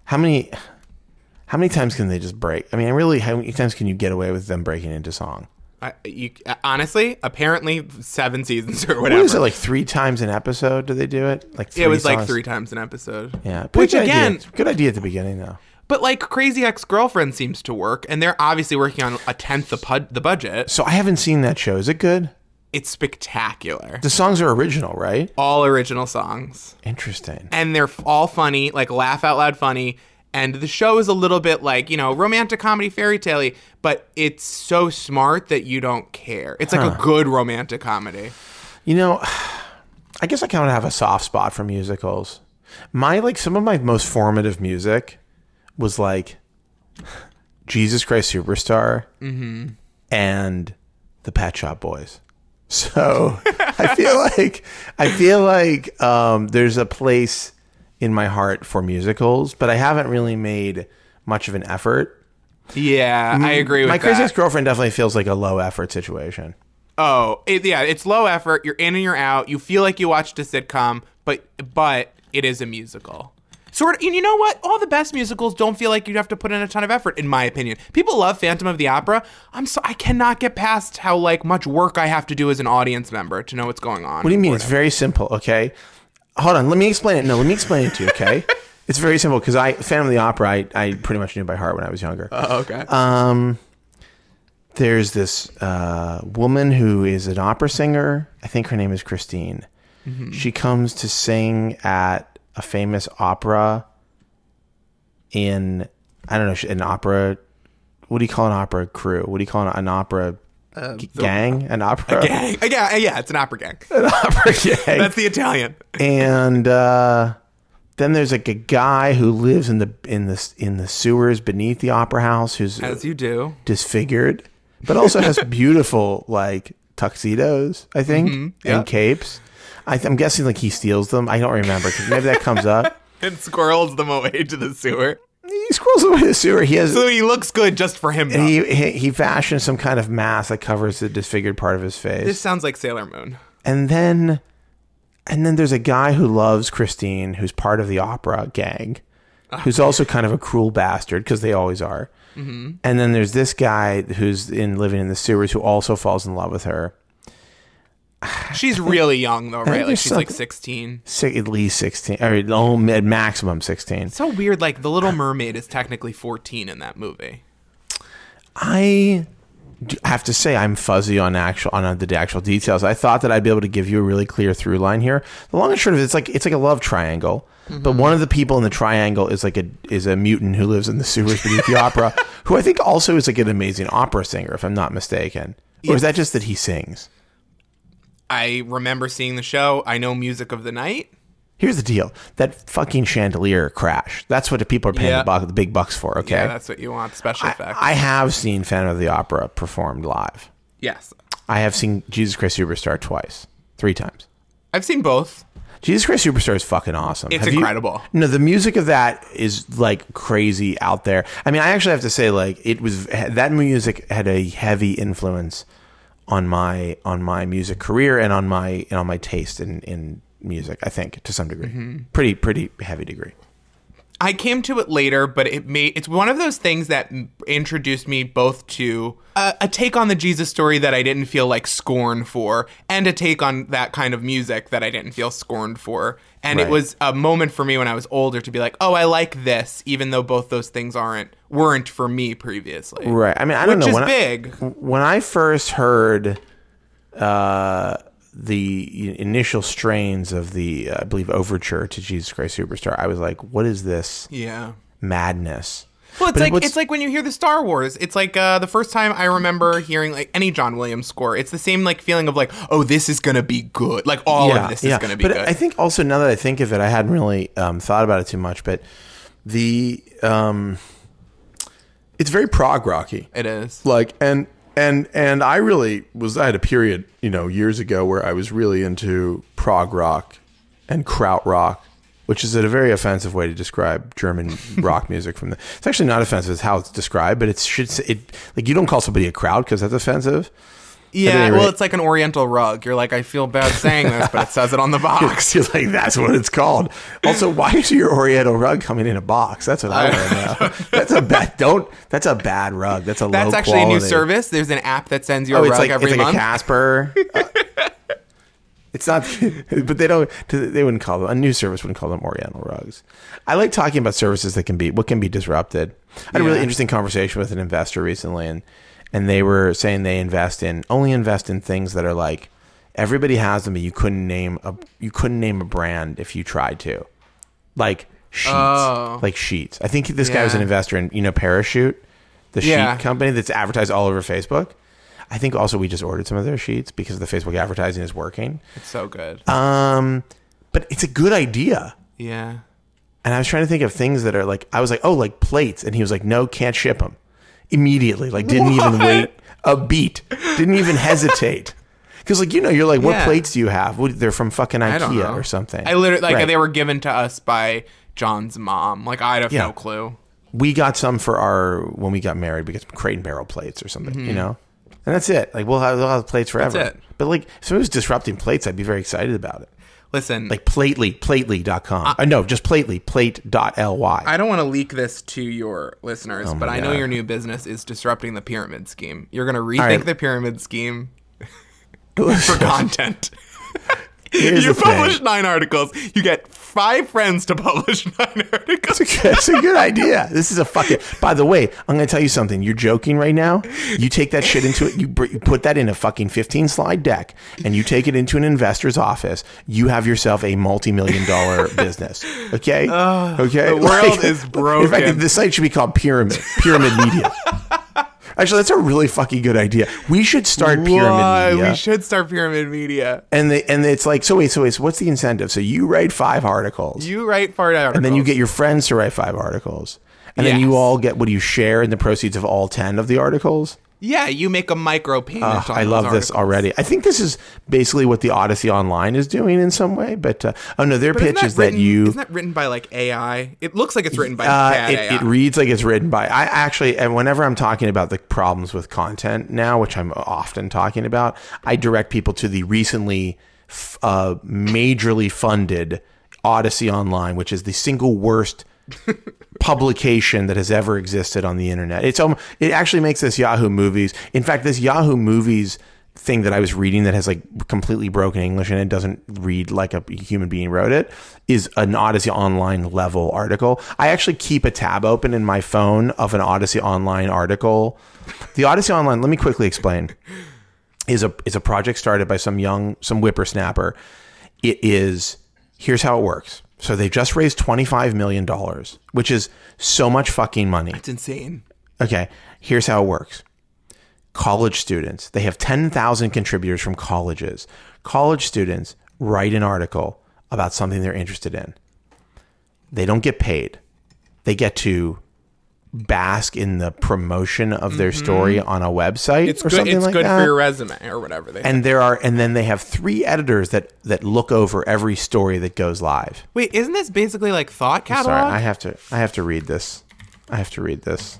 how many how many times can they just break? I mean, really, how many times can you get away with them breaking into song? I, you, uh, honestly apparently seven seasons or whatever is it like three times an episode? Do they do it like three it was like three times an episode Yeah, which good idea. again good idea at the beginning though. But like Crazy Ex Girlfriend seems to work, and they're obviously working on a tenth the pud- the budget. So I haven't seen that show. Is it good? It's spectacular. The songs are original, right? All original songs, Interesting. and they're all funny, like laugh out loud funny. And the show is a little bit like you know romantic comedy fairy tale but it's so smart that you don't care. It's like a good romantic comedy. You know, I guess I kind of have a soft spot for musicals. My like some of my most formative music was like Jesus Christ Superstar and the Pet Shop Boys. So I feel like I feel like um, there's a place in my heart for musicals, but I haven't really made much of an effort. Yeah, I mm, agree with My that. crazy ex girlfriend definitely feels like a low effort situation. Oh, it, yeah, it's low effort. You're in and you're out. You feel like you watched a sitcom, but but it is a musical. Sort of, and you know what? All the best musicals don't feel like you have to put in a ton of effort, in my opinion. People love Phantom of the Opera. I'm so I cannot get past how like much work I have to do as an audience member to know what's going on. What do you mean? It's very simple. Okay, hold on. Let me explain it. No, let me explain it to you. Okay, it's very simple because I Phantom of the Opera. I, I pretty much knew by heart when I was younger. Oh, okay. Um, there's this uh, woman who is an opera singer. I think her name is Christine. She comes to sing at a famous opera in I don't know an opera. What do you call an opera crew? What do you call an, an opera g- gang? An opera gang. Uh, yeah, yeah, it's an opera gang. an opera gang. That's the Italian. and uh, then there's like a guy who lives in the in the in the sewers beneath the opera house who's As you do. disfigured, but also has beautiful like tuxedos, I think, Mm-hmm. yeah. and capes. I th- I'm guessing like he steals them. I don't remember. maybe that comes up. And squirrels them away to the sewer. He scrolls away the sewer. He has So he looks good just for him. he, he he fashions some kind of mask that covers the disfigured part of his face. This sounds like Sailor Moon. and then and then there's a guy who loves Christine, who's part of the opera gang, who's also kind of a cruel bastard because they always are. Mm-hmm. And then there's this guy who's in living in the sewers who also falls in love with her. She's really young though, right? Like she's like something- 16. Si- at least sixteen, or oh, at maximum sixteen. So weird. Like the Little Mermaid is technically 14 in that movie. I have to say I'm fuzzy on actual on uh, the actual details. I thought that I'd be able to give you a really clear through line here. The long and short of it, it's like it's like a love triangle. Mm-hmm. But one of the people in the triangle is like a is a mutant who lives in the sewers beneath the opera, who I think also is like an amazing opera singer, if I'm not mistaken. Or is that just that he sings? I remember seeing the show. I know Music of the Night. Here's the deal: that fucking chandelier crash. That's what the people are paying Yeah. the, buck, the big bucks for. Okay, Yeah, that's what you want. Special I, effects. I have seen Phantom of the Opera performed live. yes. I have seen Jesus Christ Superstar twice, three times. I've seen both. Jesus Christ Superstar is fucking awesome. It's Have you- incredible. no, the music of that is like crazy out there. I mean, I actually have to say, like, it was that music had a heavy influence on my on my music career and on my and on my taste in in music. I think to some degree, Mm-hmm. pretty pretty heavy degree. I came to it later, but it made it's one of those things that introduced me both to a, a take on the Jesus story that I didn't feel like scorn for, and a take on that kind of music that I didn't feel scorned for. And Right. it was a moment for me when I was older to be like, oh, I like this, even though both those things aren't weren't for me previously. Right. I mean, I don't Which know is when I- big. when I first heard uh, the initial strains of the, uh, I believe, overture to Jesus Christ Superstar, I was like, "What is this yeah. madness?" Well, it's But like it's like when you hear the Star Wars. It's like uh, the first time I remember hearing like any John Williams score. It's the same like feeling of like, oh, this is gonna be good. Like all of this is gonna be but good. I think also now that I think of it, I hadn't really um, thought about it too much, but the um, it's very prog rocky. it is. like and and and I really was I had a period you know years ago where I was really into prog rock and kraut rock, which is a very offensive way to describe German rock music. From the, it's actually not offensive; it's how it's described, but it should say- it like you don't call somebody a crowd because that's offensive. Yeah, well, it's like an Oriental rug. You're like, I feel bad saying this, but it says it on the box. You're like, that's what it's called. Also, why is your Oriental rug coming in a box? That's what I want to know. That's a bad. Don't. That's a bad rug. That's a That's actually a new service. There's an app that sends you a Oh, rug like every it's like month. a Casper. Uh, it's not, but they don't. They wouldn't call them a new service. Wouldn't call them Oriental rugs. I like talking about services that can be what can be disrupted. I had a really interesting conversation with an investor recently, and and they were saying they invest in only invest in things that are like everybody has them, but you couldn't name a you couldn't name a brand if you tried to, like sheets, Oh. like sheets. I think this guy was an investor in you know Parachute, the Yeah. sheet company that's advertised all over Facebook. I think also we just ordered some of their sheets because the Facebook advertising is working. It's so good. Um, but it's a good idea. yeah. And I was trying to think of things that are like I was like, oh, like plates, and he was like, no, can't ship them immediately. Like didn't even wait. a beat. Didn't even hesitate. Because like you know, you're like, what Yeah. plates do you have? What, they're from fucking IKEA or something. I literally like Right. they were given to us by John's mom. Like I have Yeah. no clue. we got some for our when we got married. We got some crate and barrel plates or something, you know. And that's it. Like we'll have, we'll have plates forever. Mm-hmm. it. But like if someone was disrupting plates, I'd be very excited about it. Listen, Like Plately, Plately.com. Uh, no, just Plately, plate.ly. I don't want to leak this to your listeners, but I know Oh your new business is disrupting the pyramid scheme. You're going to rethink right. the pyramid scheme for content. Here's you the thing. publish nine articles. You get five friends to publish nine articles. That's a good idea. This is a fucking. By the way, I'm going to tell you something. You're joking right now. You take that shit into it. You, br- you put that in a fucking 15 slide deck, and you take it into an investor's office. You have yourself a multi-million dollar business. Okay. okay. the world is broken. In fact, the site should be called Pyramid Pyramid Media. Actually, that's a really fucking good idea. We should start Pyramid? Media. We should start pyramid media. and they and it's like so. Wait, so wait. So what's the incentive? So you write five articles. You write five articles. and then you get your friends to write five articles and then you all get what do you share in the proceeds of all 10 of the articles yeah, you make a micro payment. Ugh, on i love this already i think this is basically what the odyssey online is doing in some way but uh, oh no their But pitch is written, that you isn't that written by like AI? It looks like it's written by uh, it, AI. it reads like it's written by i actually and whenever i'm talking about the problems with content now which i'm often talking about i direct people to the recently f- uh, majorly funded odyssey online which is the single worst publication that has ever existed on the internet. It's um, it actually makes this Yahoo Movies. In fact, this Yahoo Movies thing that I was reading that has like completely broken English and it doesn't read like a human being wrote it is an Odyssey Online level article. I actually keep a tab open in my phone of an Odyssey Online article. The Odyssey Online, let me quickly explain is a is a project started by some young some whippersnapper. It is here's how it works. So they just raised twenty five million dollars, which is so much fucking money. it's insane. Okay, here's how it works. College students, they have 10,000 contributors from colleges. College students write an article about something they're interested in. They don't get paid. They get to bask in the promotion of their story on a website Mm-hmm. It's or good. something It's like good that for your resume or whatever. They and there are and then they have three editors that that look over every story that goes live. Wait, isn't this basically like thought catalog? Sorry, I have to I have to read this. I have to read this.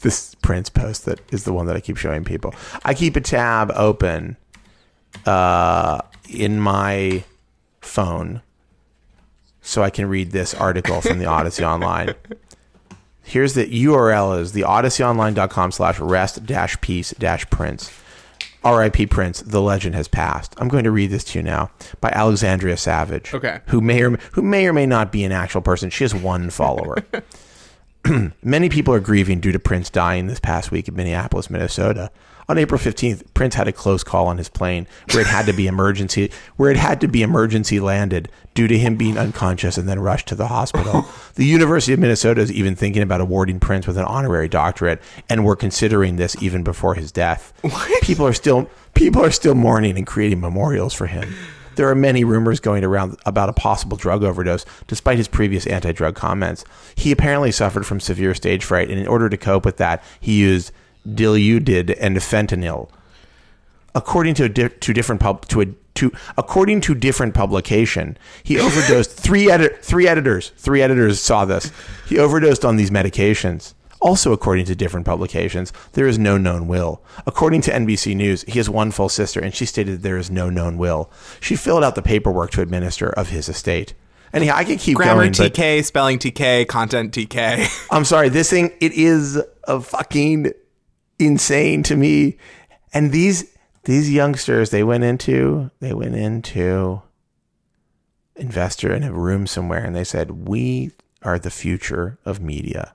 This Prince post that is the one that I keep showing people. I keep a tab open uh, in my phone so I can read this article from the Odyssey Online. Here's the URL is the odysseyonline.com slash rest dash peace dash prince. R.I.P. Prince, the legend has passed. I'm going to read this to you now by Alexandria Savage. Okay. Who may or who may or may not be an actual person. She has one follower. Many people are grieving due to Prince dying this past week in Minneapolis, Minnesota. On April 15th, Prince had a close call on his plane where it had to be emergency where it had to be emergency landed due to him being unconscious and then rushed to the hospital. the University of Minnesota is even thinking about awarding Prince with an honorary doctorate and were considering this even before his death. People are still people are still mourning and creating memorials for him. There are many rumors going around about a possible drug overdose, despite his previous anti drug comments. He apparently suffered from severe stage fright, and in order to cope with that, he used Dilaudid and fentanyl. According to a di- to different pub to a to according to different publication, he overdosed. three edit three editors three editors saw this. He overdosed on these medications. Also, according to different publications, there is no known will. According to NBC News, he has one full sister, and she stated there is no known will. She filled out the paperwork to administer of his estate. Anyhow, I can keep Grammar going. TK, spelling TK, content TK. I'm sorry, this thing it is a fucking insane to me. And these these youngsters, they went into they went into investor in a room somewhere and they said, "We are the future of media.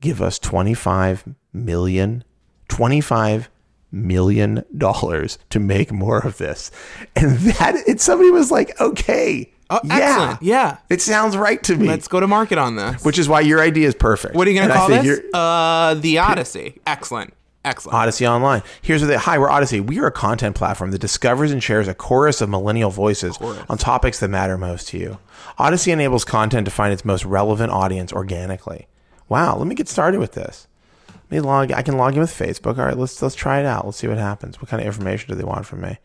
Give us 25 million 25 million dollars to make more of this." And that it somebody was like, "Okay. Oh, yeah. excellent. Yeah. It sounds right to me." Let's go to market on this. which is why your idea is perfect. What are you going to call this? Uh, the Odyssey. Excellent. Excellent. Odyssey Online. Here's what they hi, we're Odyssey. We are a content platform that discovers and shares a chorus of millennial voices on topics that matter most to you. Odyssey enables content to find its most relevant audience organically. Wow, let me get started with this. Let me log. I can log in with Facebook. All right, let's let's try it out. Let's see what happens. What kind of information do they want from me?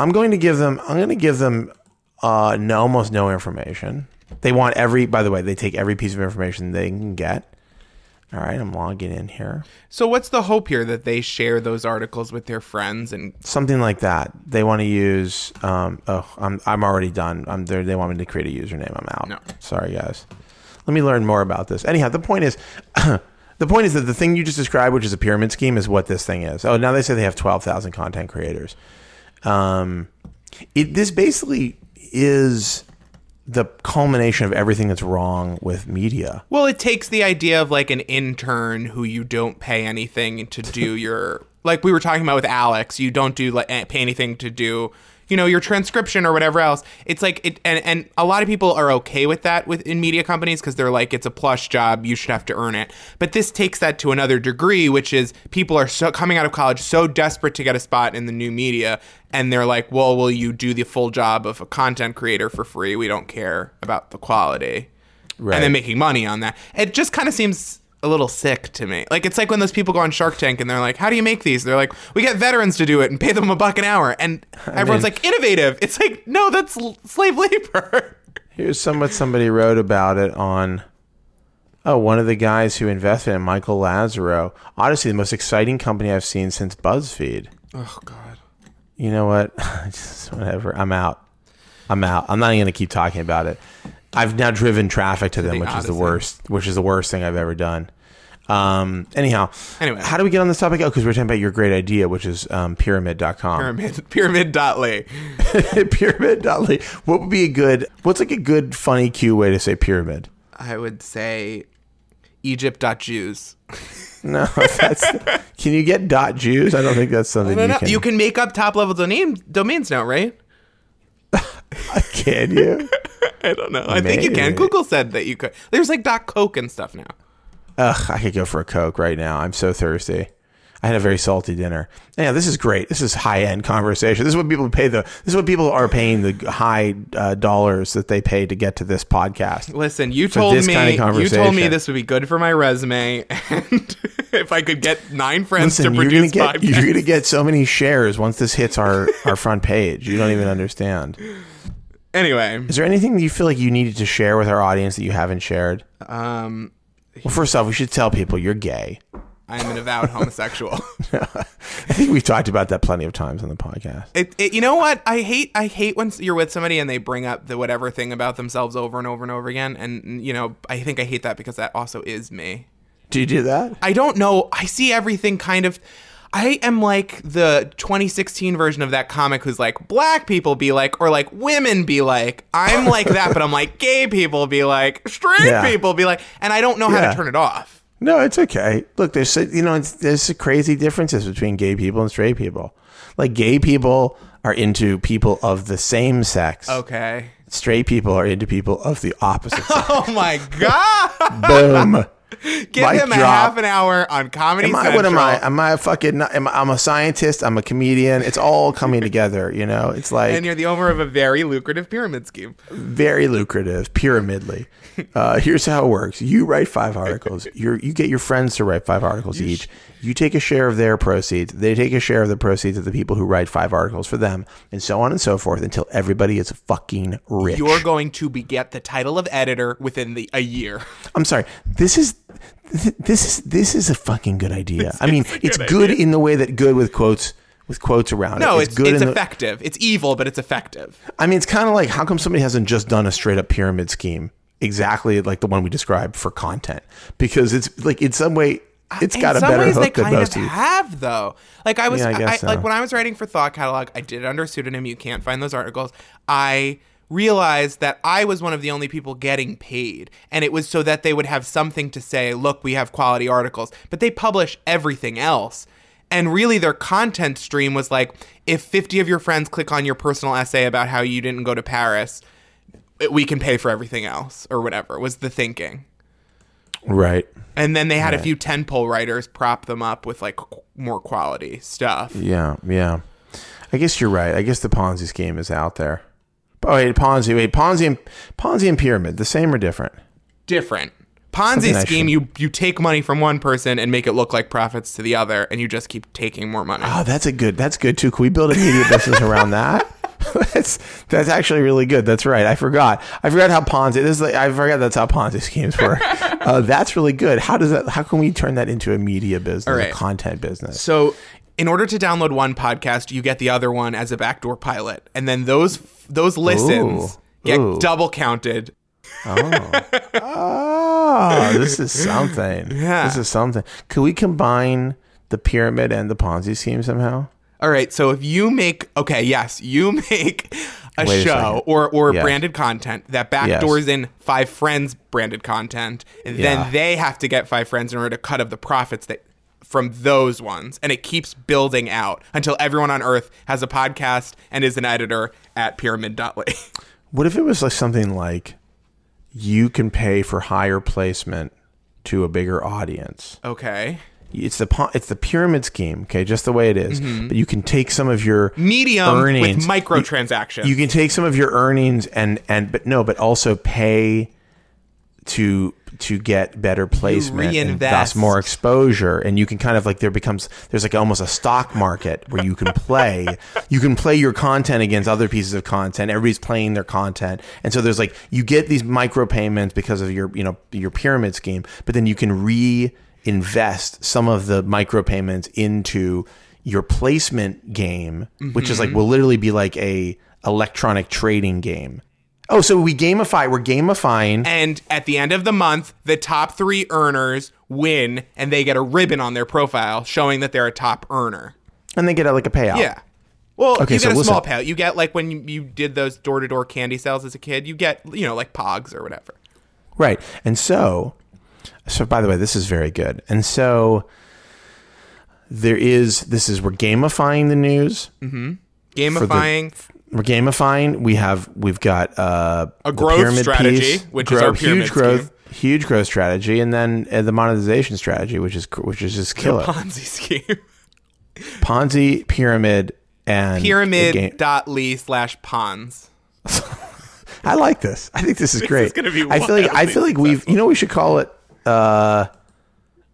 I'm going to give them. I'm going to give them uh, no, almost no information. They want every. By the way, they take every piece of information they can get. All right, I'm logging in here. So what's the hope here that they share those articles with their friends and Something like that. They want to use. Um, oh, I'm I'm already done. I'm there. They want me to create a username. I'm out. No. Sorry, guys. Let me learn more about this. Anyhow, the point is. The point is that the thing you just described, which is a pyramid scheme, is what this thing is. Oh, now they say they have twelve thousand content creators. Um, it this basically is the culmination of everything that's wrong with media. Well, it takes the idea of like an intern who you don't pay anything to do your like we were talking about with Alex, you don't do like eh, pay anything to do you know your transcription or whatever else it's like it and, and a lot of people are okay with that with in media companies because they're like it's a plush job you should have to earn it. But this takes that to another degree which is people are so coming out of college so desperate to get a spot in the new media and they're like well will you do the full job of a content creator for free? We don't care about the quality. Right. and then making money on that. It just kind of seems a little sick to me. Like it's like when those people go on Shark Tank and they're like, "How do you make these?" They're like, "We get veterans to do it and pay them a buck an hour." And everyone's mean- like, "Innovative." It's like, no, that's l- slave labor. Here's some what somebody wrote about it on. Oh, one of the guys who invested in Michael Lazerow. Honestly, the most exciting company I've seen since BuzzFeed. oh God. You know what? Just whatever. I'm out. I'm out. I'm not even going to keep talking about it. I've now driven traffic to them, the which is the worst. Which is the worst thing I've ever done. Um. Anyhow. Anyway. how do we get on this topic? Oh, because we're talking about your great idea, which is um, pyramid.com. Pyramid pyramid.ly. pyramid.ly. What would be a good? What's like a good funny cue way to say pyramid? I would say Egypt.Jews. No, that's. can you get dot Jews? I don't think that's something you can. you can make up top level domain domains now, right? Can you? I don't know. I think you can. Google said that you could. There's like dot coke and stuff now. Ugh, I could go for a coke right now. I'm so thirsty. I had a very salty dinner. Yeah, this is great. This is high end conversation. This is what people pay the. This is what people are paying the high uh, dollars that they pay to get to this podcast. Listen, you told me kind of you told me this would be good for my resume, and if I could get nine friends Listen, to you're gonna produce get you're gonna get so many shares once this hits our our front page. You don't even understand. Anyway, Is there anything that you feel like you needed to share with our audience that you haven't shared? um, Well, first off, we should tell people you're gay. I'm an avowed homosexual. I think we've talked about that plenty of times on the podcast. It, it, you know what? I hate I hate when you're with somebody and they bring up the whatever thing about themselves over and over and over again. And you know, I think I hate that because that also is me. Do you do that? I don't know. I see everything kind of. I am like the 2016 version of that comic who's like, black people be like, or like women be like. I'm like that, but I'm like, gay people be like, straight Yeah. people be like, and I don't know how Yeah. to turn it off. No, it's okay. Look, there's you know it's, there's crazy differences between gay people and straight people. Like gay people are into people of the same sex. Okay. Straight people are into people of the opposite sex. Oh my god! Boom. Give Mic him a drop. half an hour on Comedy Am I, Central. what am I? Am I a fucking? Am I, I'm a scientist. I'm a comedian. It's all coming together. You know, it's like and you're the owner of a very lucrative pyramid scheme. very lucrative, pyramidly. Uh, here's how it works: you write five articles. You you get your friends to write five articles each. You take a share of their proceeds. They take a share of the proceeds of the people who write five articles for them, and so on and so forth until everybody is fucking rich. You're going to be get the title of editor within the a year. I'm sorry. This is this is this is a fucking good idea. I mean, a it's good good idea. in the way that good with quotes with quotes around No, it. it's it's, in the- effective. It's evil, but it's effective. I mean, it's kind of like how come somebody hasn't just done a straight up pyramid scheme exactly like the one we described for content? Because it's like in some way uh, it's got a better ways they hook than kind most of have though. Like i was Yeah, I I guess like when i was writing for thought catalog i did it under pseudonym you can't find those articles. I realized that i was one of the only people getting paid and it was so that they would have something to say look we have quality articles. But they publish everything else. And really their content stream was like if 50 of your friends click on your personal essay about how you didn't go to paris we can pay for everything else or whatever was the thinking right. and then they had a few tentpole writers prop them up with like qu- more quality stuff. Yeah, yeah. I guess you're right. I guess the Ponzi scheme is out there. Oh wait, Ponzi. Wait, Ponzi and Ponzi and pyramid, the same or different? Different. Ponzi Something scheme, you you take money from one person and make it look like profits to the other, and you just keep taking more money. Oh, that's a good. That's good too. Can we build a media business around that? that's that's actually really good. That's right. I forgot. I forgot how Ponzi. This is like, I forgot that's how Ponzi schemes work. uh, that's really good. How does that? How can we turn that into a media business, a content business? So, in order to download one podcast, you get the other one as a backdoor pilot, and then those those listens Ooh. get Ooh. double counted. Oh, this is something. Yeah. This is something. Could we combine the pyramid and the Ponzi scheme somehow? All right, so if you make okay, yes, you make a Wait show second. or or Yes. branded content that backdoors in five friends branded content, and Yeah. then they have to get five friends in order to cut of the profits that from those ones, and it keeps building out until everyone on Earth has a podcast and is an editor at Pyramid.ly. What if it was like something like you can pay for higher placement to a bigger audience? okay, It's the it's the pyramid scheme, okay, just the way it is. Mm-hmm. But you can take some of your medium earnings, with microtransactions. You can take some of your earnings and and but no, but also pay to to get better placement and thus more exposure. And you can kind of like there becomes there's like almost a stock market where you can play. You can play your content against other pieces of content. Everybody's playing their content. And so there's like you get these micro payments because of your you know your pyramid scheme but then you can reinvest some of the micro payments into your placement game which is like mm-hmm. will literally be like a electronic trading game oh so we gamify we're gamifying and at the end of the month, the top three earners win, and they get a ribbon on their profile showing that they're a top earner. and they get a, like a payout Yeah. Well, Okay, you get so a listen. small payout. You get like when you, you did those door to door candy sales as a kid. You get you know like Pogs or whatever. Right. And so, so by the way, this is very good. And so there is, this is, we're gamifying the news. Gamifying We're gamifying. We have, we've got uh, A growth pyramid strategy, which is our pyramid huge growth, scheme. huge growth strategy. And then uh, the monetization strategy, which is, which is just killer. Ponzi scheme. Ponzi, pyramid, and the game- Pyramid.ly slash pawns. I like this. I think this is great. gonna be I feel like I feel like we've. You know, we should call it. Uh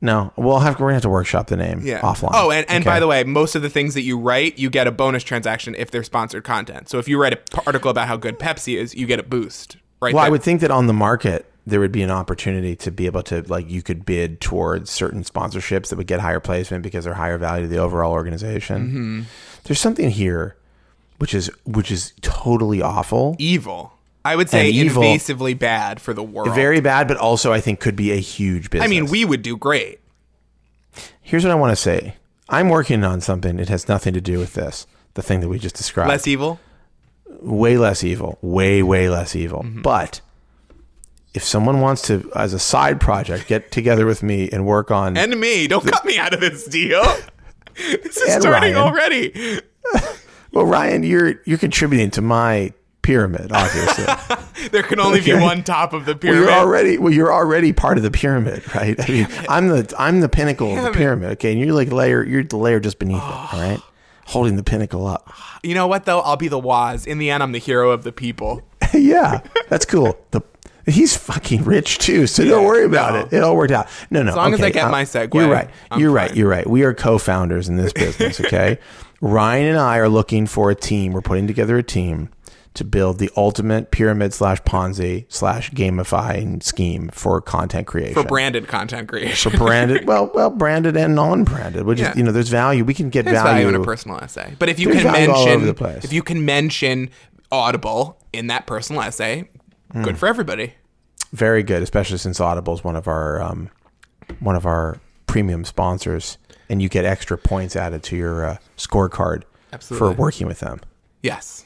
No, we'll have we're gonna have to workshop the name Yeah. offline. Oh, and, and by the way, most of the things that you write, you get a bonus transaction if they're sponsored content. So if you write an article about how good Pepsi is, you get a boost. Right. well, I would think that on the market there would be an opportunity to be able to like you could bid towards certain sponsorships that would get higher placement because they're higher value to the overall organization. Mm-hmm. There's something here, which is which is totally awful. evil. I would say evil- invasively bad for the world. Very bad, but also I think could be a huge business. I mean, we would do great. Here's what I want to say. I'm working on something. It has nothing to do with this. The thing that we just described. Less evil. way less evil. Way, way less evil. Mm-hmm. But if someone wants to, as a side project, get together with me and work on. And me. Don't cut me out of this deal. this is starting Ryan. already. well, Ryan, you're you're contributing to my pyramid, obviously. There can only be one top of the well, pyramid. you're already well, you're already part of the pyramid, right? I mean, I'm the I'm the pinnacle of the pyramid. Okay, and you're like layer, you're the layer just beneath it. All right, holding the pinnacle up. you know what though? I'll be the Woz. In the end, I'm the hero of the people. yeah, that's cool. The he's fucking rich too, so don't worry about no. it. It all worked out. No, no. As long as I get my Segway, You're right. I'm you're right. You're right. We are co-founders in this business. Okay, Ryan and I are looking for a team. We're putting together a team to build the ultimate pyramid slash Ponzi slash gamifying scheme for content creation. For branded content creation. For branded, well, well, branded and non-branded, which Yeah. is you know, there's value. We can get There's value. value in a personal essay. But if you There's can value all over mention if you can mention Audible in that personal essay, Hmm. good for everybody. very good, especially since Audible is one of our um, one of our premium sponsors, and you get extra points added to your uh, scorecard Absolutely. for working with them. Yes.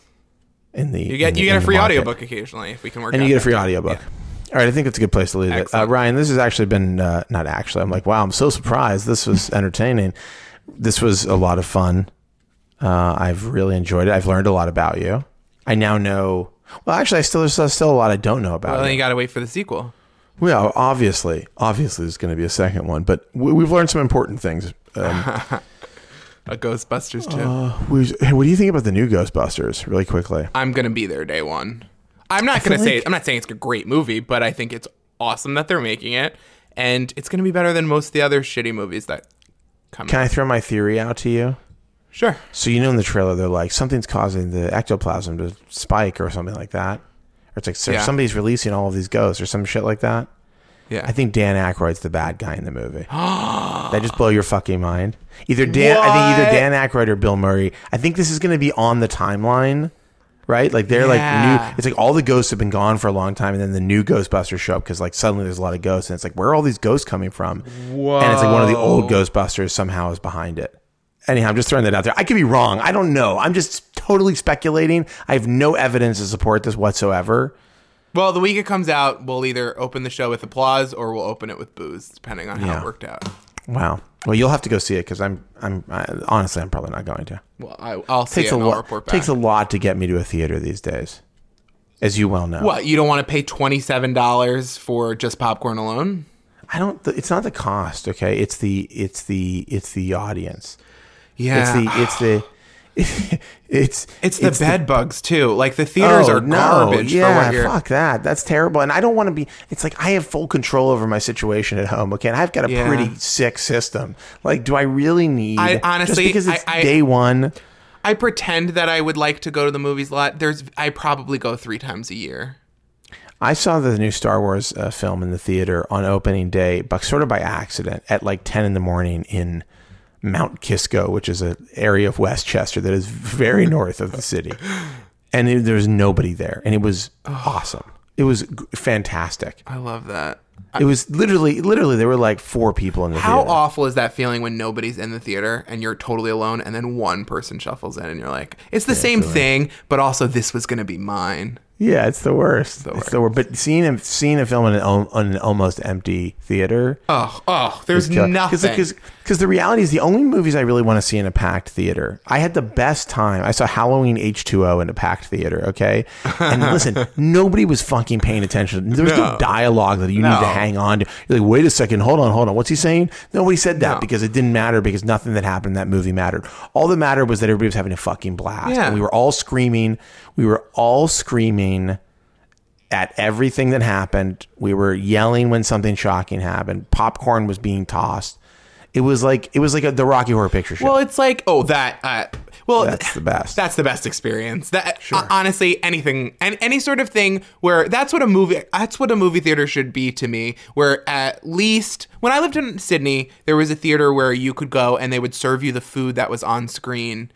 In the You get the- you get a free audiobook occasionally if we can work and you get a free audiobook. All right, I think that's a good place to leave it. Uh, Ryan, this has actually been uh, not actually. I'm like, wow, I'm so surprised. This was entertaining. This was a lot of fun. Uh, I've really enjoyed it. I've learned a lot about you. I now know. Well, actually, I still there's still a lot I don't know about Well, you. then you got to wait for the sequel. Well, obviously, obviously, there's going to be a second one, but we, we've learned some important things. Um, A Ghostbusters too. uh, hey, what do you think about the new Ghostbusters? Really quickly, I'm gonna be there day one. I'm not gonna say like- I'm not saying it's a great movie, but I think it's awesome that they're making it, and it's going to be better than most of the other shitty movies that come out. Can out. I throw my theory out to you? Sure. So you know in the trailer they're like something's causing the ectoplasm to spike or something like that, or it's like so Yeah. somebody's releasing all of these ghosts or some shit like that. Yeah. I think Dan Aykroyd's the bad guy in the movie. that just blow your fucking mind. Either Dan, I think either Dan Aykroyd or Bill Murray. I think this is going to be on the timeline, right? Like they're like new. It's like all the ghosts have been gone for a long time, and then the new Ghostbusters show up because like suddenly there's a lot of ghosts, and it's like where are all these ghosts coming from? And it's like one of the old Ghostbusters somehow is behind it. Anyhow, I'm just throwing that out there. I could be wrong. I don't know. I'm just totally speculating. I have no evidence to support this whatsoever. Well, the week it comes out, we'll either open the show with applause or we'll open it with booze, depending on how Yeah. it worked out. Wow. Well, you'll have to go see it because I'm, I'm I, honestly, I'm probably not going to. Well, I, I'll see takes it a and I'll lot. report back. Takes a lot to get me to a theater these days, as you well know. what you don't want to pay twenty seven dollars for just popcorn alone? I don't. It's not the cost. Okay. It's the. It's the. It's the audience. Yeah, It's the. It's the. It's It's the bed bugs too. Like the theaters are Oh, no, garbage Yeah, fuck that. That's terrible. And I don't want to be. It's like I have full control over my situation at home. Okay, and I've got a Yeah. pretty sick system. Like, do I really need? I- honestly, because it's I- I- day one. I pretend that I would like to go to the movies a lot. There's I probably go three times a year. I saw the new Star Wars uh, film in the theater on opening day, but sort of by accident at like 10 in the morning in Mount Kisco, which is an area of Westchester that is very north of the city. And it, there was nobody there. And it was awesome. It was g- fantastic. I love that. It was literally, literally, there were like four people in the How theater. awful is that feeling when nobody's in the theater and you're totally alone and then one person shuffles in and you're like, it's the same thing, but also this was going to be mine. Yeah, it's the worst. it's the worst. But seeing a, seeing a film in an, on an almost empty theater, Oh, oh, there's nothing. Because the reality is, the only movies I really want to see in a packed theater. I had the best time. I saw Halloween H two O in a packed theater. Okay, and listen, nobody was fucking paying attention. There was no, No. dialogue that you need to hang on to. You're like, wait a second, hold on, hold on. What's he saying? Nobody said that No. because it didn't matter because nothing that happened in that movie mattered. All that mattered was that everybody was having a fucking blast. Yeah. And we were all screaming. We were all screaming at everything that happened. We were yelling when something shocking happened. Popcorn was being tossed. It was like it was like a, the Rocky Horror Picture Show. well, it's like, oh, that, uh, well, That's the best. That's the best experience. That uh, honestly, anything and any sort of thing where that's what a movie that's what a movie theater should be to me. Where at least when I lived in Sydney, there was a theater where you could go and they would serve you the food that was on screen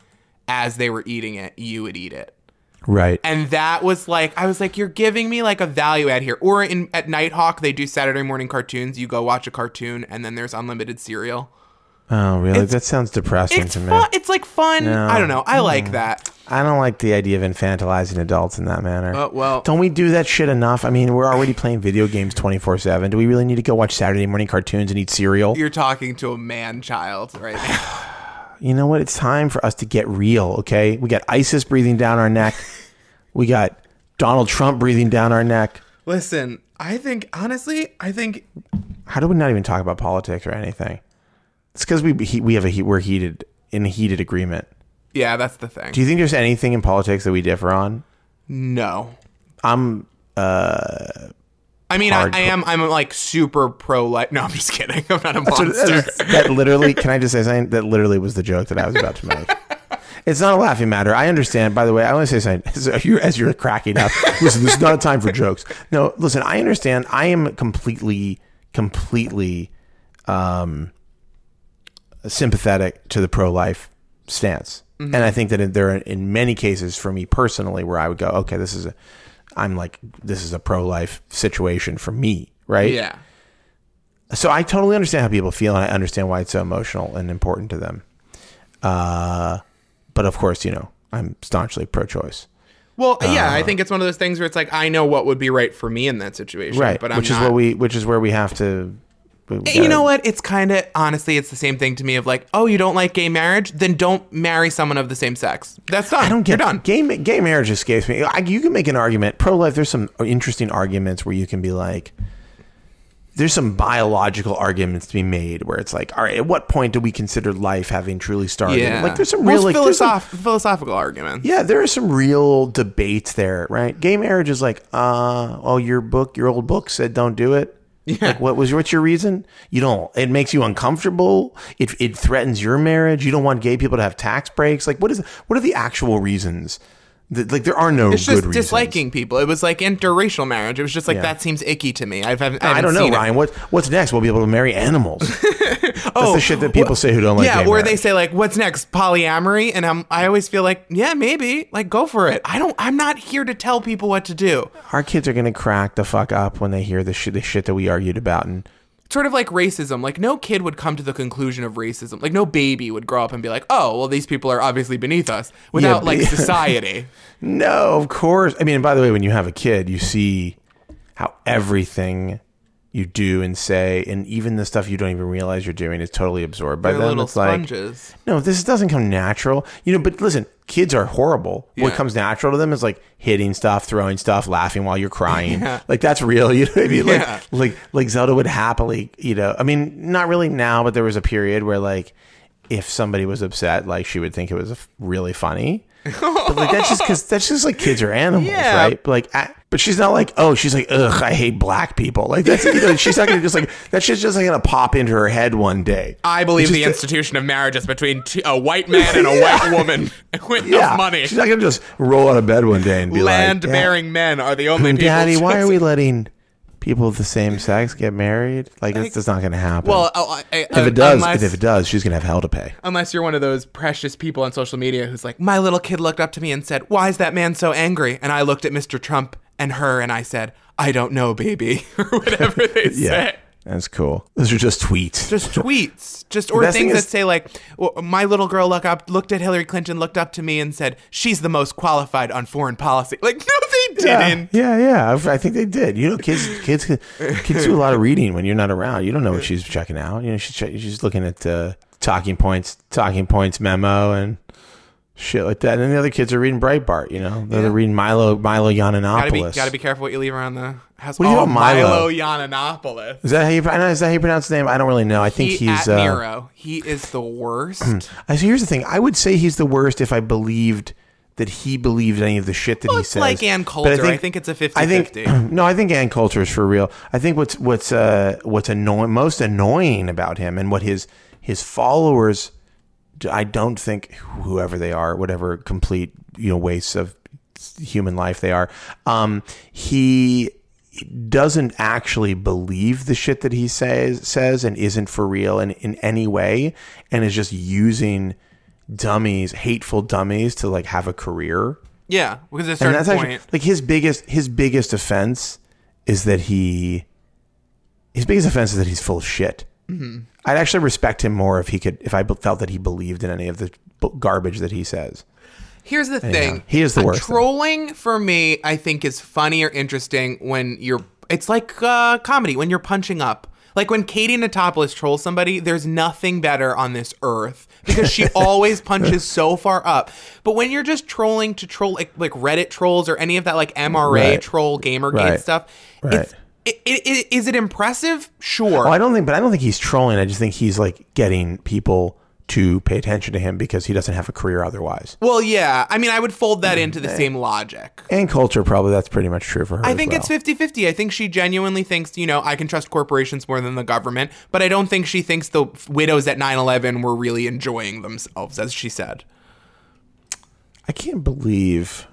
as they were eating it. You would eat it. Right. And that was like I was like, you're giving me like a value add here. Or in at Nitehawk, they do Saturday morning cartoons. You go watch a cartoon, and then there's unlimited cereal. oh, really? That sounds depressing to me. fun. It's like fun. I don't know. I like that. I don't like the idea of infantilizing adults in that manner. Uh, well- don't we do that shit enough? I mean, we're already playing video games twenty four seven. Do we really need to go watch Saturday morning cartoons and eat cereal? You're talking to a man child right now. You know what? It's time for us to get real, okay? We got ISIS breathing down our neck. we got Donald Trump breathing down our neck. Listen, I think honestly, I think How do we not even talk about politics or anything? It's because we we have a we're heated in a heated agreement. yeah, that's the thing. Do you think there's anything in politics that we differ on? no. I'm uh, I mean, I, I am. I'm like super pro life. No, I'm just kidding. I'm not a monster. that, that literally. Can I just say something? That literally was the joke that I was about to make. It's not a laughing matter. I understand. By the way, I want to say something as you're, as you're cracking up. Listen, this is not a time for jokes. No, listen. I understand. I am completely, completely um, sympathetic to the pro-life stance, and I think that in- there are in many cases for me personally where I would go, okay, this is a, I'm like, this is a pro-life situation for me, right? yeah. So I totally understand how people feel, and I understand why it's so emotional and important to them. Uh, but of course, you know, I'm staunchly pro-choice, Well, yeah, I think it's one of those things where it's like I know what would be right for me in that situation, right? But I'm which not, is what we, which is where we have to. We you know what? It's kind of honestly, it's the same thing to me. Of like, oh, you don't like gay marriage, then don't marry someone of the same sex. That's done. I don't get You're done. Gay gay marriage escapes me. I, you can make an argument pro-life. There's some interesting arguments where you can be like, there's some biological arguments to be made where it's like, all right, at what point do we consider life having truly started? Yeah. Like there's some real like there's some- philosophical arguments. yeah, there are some real debates there, right? Gay marriage is like, uh, oh, your book, your old book said don't do it. Yeah. Like, what was what's your reason? You don't. It makes you uncomfortable. It it threatens your marriage. You don't want gay people to have tax breaks. Like, what is what are the actual reasons? Like, there are no It's good just reasons. disliking people. It was like interracial marriage. It was just like Yeah. that seems icky to me. I've, I've I, I haven't don't know, it. Ryan. What what's next? We'll be able to marry animals. That's oh, the shit that people say who don't like. Oh, yeah, or they say like, "What's next? Polyamory?" And I'm, I always feel like, yeah, maybe, like, go for it. I don't. I'm not here to tell people what to do. our kids are gonna crack the fuck up when they hear the shit the shit that we argued about and. Sort of like racism. Like, no kid would come to the conclusion of racism. Like, no baby would grow up and be like, "Oh, well, these people are obviously beneath us," without but- like society. No, of course. I mean, by the way, when you have a kid, you see how everything you do and say, and even the stuff you don't even realize you're doing, is totally absorbed by They're them. little it's like, no, this doesn't come natural. You know, but listen, kids are horrible. What comes natural to them is like hitting stuff, throwing stuff, laughing while you're crying. Yeah. Like that's real. You know what I mean? Like, Yeah. like, like Zelda would happily, you know, I mean, not really now, but there was a period where like, if somebody was upset, like she would think it was really funny. But like that's just because that's just like kids are animals, Yeah. right? But like, I, but she's not like, oh, she's like, ugh, I hate black people. Like that's you know, she's not gonna just like that shit's just like gonna pop into her head one day. I believe the institution of marriage is between t- a white man and a Yeah. white woman with yeah, money. She's not gonna just roll out of bed one day and be like Land like, bearing eh, men are the only yeah, people. Daddy, why are we letting people of the same sex get married? Like that's just not gonna happen. Well, oh, I, I, if it uh, does, unless, if it does, she's gonna have hell to pay. unless you're one of those precious people on social media who's like, my little kid looked up to me and said, "Why is that man so angry?" And I looked at Mr. Trump and her and I said, "I don't know, baby," or whatever they Yeah, say. That's cool. Those are just tweets. Just tweets, just or best thing things is- that say like, well, "My little girl look up, looked at Hillary Clinton, looked up to me and said, she's the most qualified on foreign policy." Like, no, they didn't. yeah, yeah. I I think they did. You know, kids, kids, kids do a lot of reading when you're not around. You don't know what she's checking out. You know, she's she's looking at uh, talking points, talking points memo, and shit like that. And then the other kids are reading Breitbart. You know, they're, they're reading Milo Milo Yiannopoulos. Gotta be, gotta be careful what you leave around the house. What do you oh, know about Milo? Yiannopoulos. Is that how you? I know, is that how you pronounce his name? I don't really know. I think He, he's. Uh, Nero. He is the worst. I see. Here's the thing. I would say he's the worst if I believed that he believed any of the shit that Well, he says. like Ann Coulter. I think it's a I think 50-50. no. I think Ann Coulter is for real. I think what's what's uh what's annoying most annoying about him and what his his followers. I don't think whoever they are, whatever complete you know wastes of human life they are, um, he doesn't actually believe the shit that he says says and isn't for real in, in any way and is just using dummies hateful dummies to like have a career. Yeah, because at a and certain that's point, actually like his biggest his biggest offense is that he his biggest offense is that he's full of shit Mm-hmm. i'd actually respect him more if he could if i felt that he believed in any of the garbage that he says here's the thing. he is the worst. Trolling for me, I think, is funny or interesting when you're. It's like uh, comedy when you're punching up. Like when Katie Notopoulos trolls somebody, there's nothing better on this earth because she always punches so far up. But when you're just trolling to troll like, like Reddit trolls or any of that like MRA Right. troll Gamergate Right. stuff, Right. it's, it, it, is it impressive? Sure. well i don't think but i don't think he's trolling i just think he's like getting people to pay attention to him because he doesn't have a career otherwise well, yeah. I mean, I would fold that into the same logic. Ann Coulter probably that's pretty much true for her I think well. it's 50 50. I think she genuinely thinks, you know, I can trust corporations more than the government, but I don't think she thinks the widows at 9 11 were really enjoying themselves, as she said. I can't believe,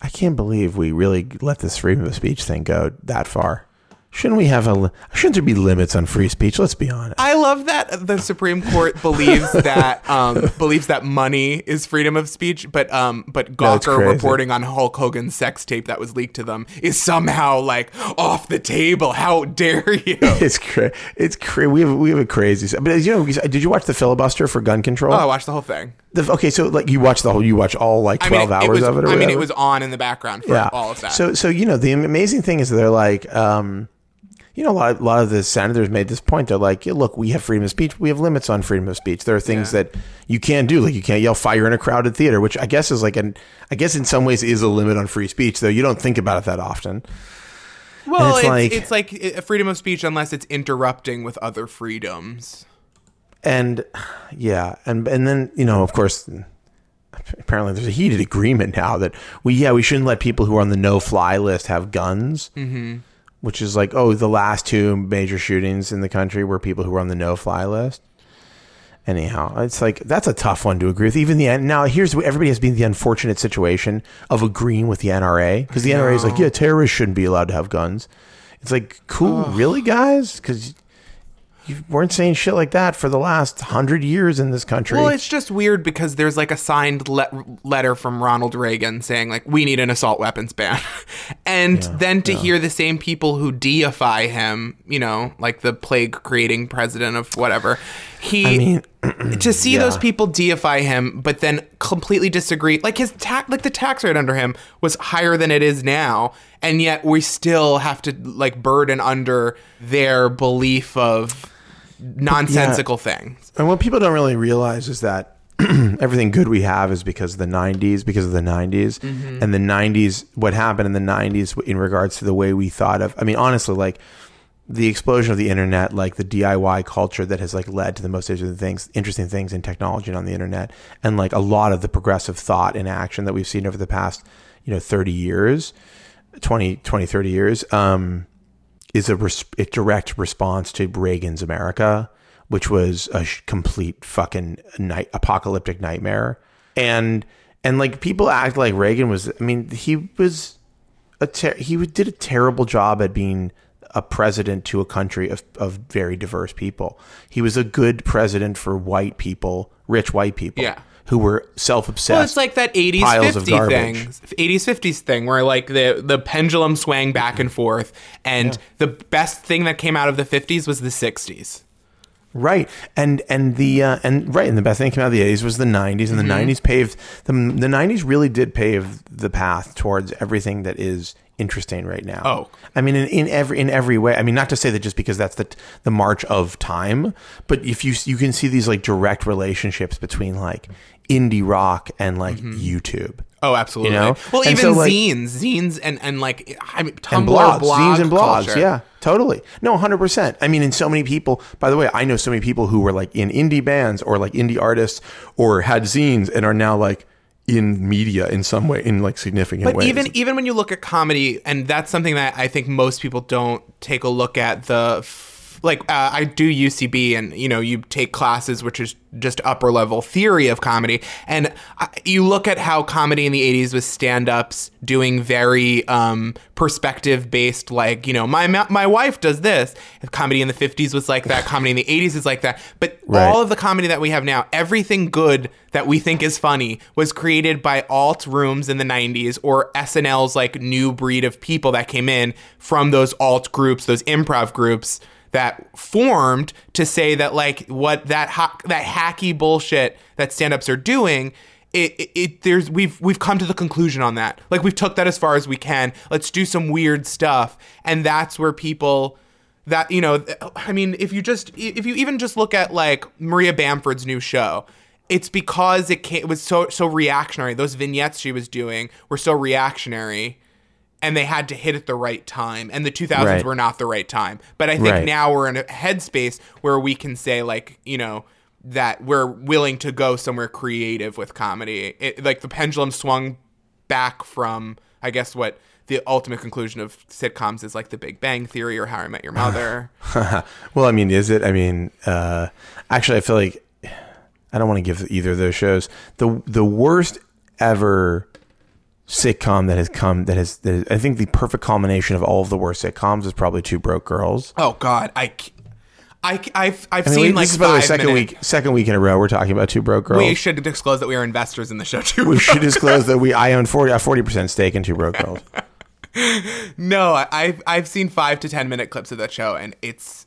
I can't believe we really let this freedom of speech thing go that far. Shouldn't we have a? Shouldn't there be limits on free speech? Let's be honest. I love that the Supreme Court believes that um, believes that money is freedom of speech, but um, but Gawker crazy. reporting on Hulk Hogan's sex tape that was leaked to them is somehow like off the table. How dare you? It's crazy. It's cra- We have we have a crazy. But you know, did you watch the filibuster for gun control? Oh, I watched the whole thing. The- okay, so like you watch the whole, you watch all like I twelve mean, hours it was, of it. Or I mean, it was on in the background for yeah. all of that. So so you know the amazing thing is they're like, um, you know, a lot, a lot of the senators made this point. They're like, yeah, look, we have freedom of speech. We have limits on freedom of speech. There are things Yeah. that you can't do. Like you can't yell fire in a crowded theater, which I guess is like an, I guess in some ways is a limit on free speech, though you don't think about it that often. Well, it's, it's, like it's like freedom of speech unless it's interrupting with other freedoms. and yeah, and and then you know, of course, apparently there's a heated agreement now that we yeah we shouldn't let people who are on the no fly list have guns. Mm-hmm. Which is like, oh, the last two major shootings in the country were people who were on the no fly list. Anyhow, it's like that's a tough one to agree with. Even the end now, here's what everybody has been the unfortunate situation of agreeing with the NRA because the NRA is like, yeah, terrorists shouldn't be allowed to have guns. It's like, cool, really, guys? Because you weren't saying shit like that for the last hundred years in this country. Well, it's just weird because there's like a signed le- letter from Ronald Reagan saying like we need an assault weapons ban, and then to hear the same people who deify him, you know, like the plague creating president of whatever, he I mean, to see those people deify him, but then completely disagree. Like his tax, like the tax rate under him was higher than it is now, and yet we still have to like burden under their belief of nonsensical things. And what people don't really realize is that everything good we have is because of the 90s, because of the 90s. Mm-hmm. And the 90s, what happened in the 90s in regards to the way we thought of, I mean, honestly, like the explosion of the internet, like the DIY culture that has like led to the most interesting things, interesting things in technology and on the internet. And like a lot of the progressive thought and action that we've seen over the past, you know, 30 years, 20, 20 30 years, um, is a, res- a direct response to Reagan's America, which was a sh- complete fucking night apocalyptic nightmare. And and like people act like Reagan was. I mean, he was a ter- he did a terrible job at being a president to a country of, of very diverse people. He was a good president for white people, rich white people, Yeah. Who were self obsessed. Well, it's like that 80s piles of 50 garbage. thing. 80s 50s thing where like the the pendulum swang back and forth and the best thing that came out of the 50s was the 60s. Right, and and the uh, and right, and the best thing that came out of the eighties was the nineties, and the Mm-hmm. nineties paved the the nineties really did pave the path towards everything that is interesting right now. Oh. I mean, in, in every in every way. I mean, not to say that just because that's the the march of time, but if you you can see these like direct relationships between like indie rock and like YouTube. Oh, absolutely. You know? Well, And even so, like- zines, zines, and and like I mean, Tumblr, and blogs, blog zines and blogs. culture. Yeah, totally. No, hundred percent. I mean, and so many people. By the way, I know so many people who were like in indie bands or like indie artists or had zines and are now like in media in some way in like significant But ways. even even when you look at comedy, and that's something that I think most people don't take a look at the. f- Like uh, I do UCB, and you know you take classes which is just upper level theory of comedy, and I, you look at how comedy in the '80s was stand ups doing very um, perspective based, like you know my my wife does this. Comedy in the '50s was like that. Comedy in the '80s is like that. But Right. all of the comedy that we have now, everything good that we think is funny was created by alt rooms in the 90s or SNL's like new breed of people that came in from those alt groups, those improv groups that formed to say that like what that ha- that hacky bullshit that stand-ups are doing it, it, it there's we've we've come to the conclusion on that. Like we've took that as far as we can. Let's do some weird stuff. And that's where people that you know i mean if you just if you even just look at like maria bamford's new show it's because it, came, it was so so reactionary. Those vignettes she was doing were so reactionary and they had to hit at the right time and the 2000s Right. were not the right time but i think Right. now we're in a headspace where we can say like you know that we're willing to go somewhere creative with comedy it, like the pendulum swung back from i guess what the ultimate conclusion of sitcoms is like the big bang theory or how i met your mother well, I mean, is it? I mean, uh, actually, I feel like I don't want to give either of those shows the the worst ever sitcom that has come that has, that is, I think the perfect culmination of all of the worst sitcoms is probably Two Broke Girls. oh god i I, have I've I mean, seen we- like this is by the way five second minute- week second week in a row we're talking about Two Broke Girls. We should disclose that we are investors in the show too. we should disclose that we I own 40 a 40% stake in Two Broke Girls. No, I- I've I've seen five to ten minute clips of that show, and it's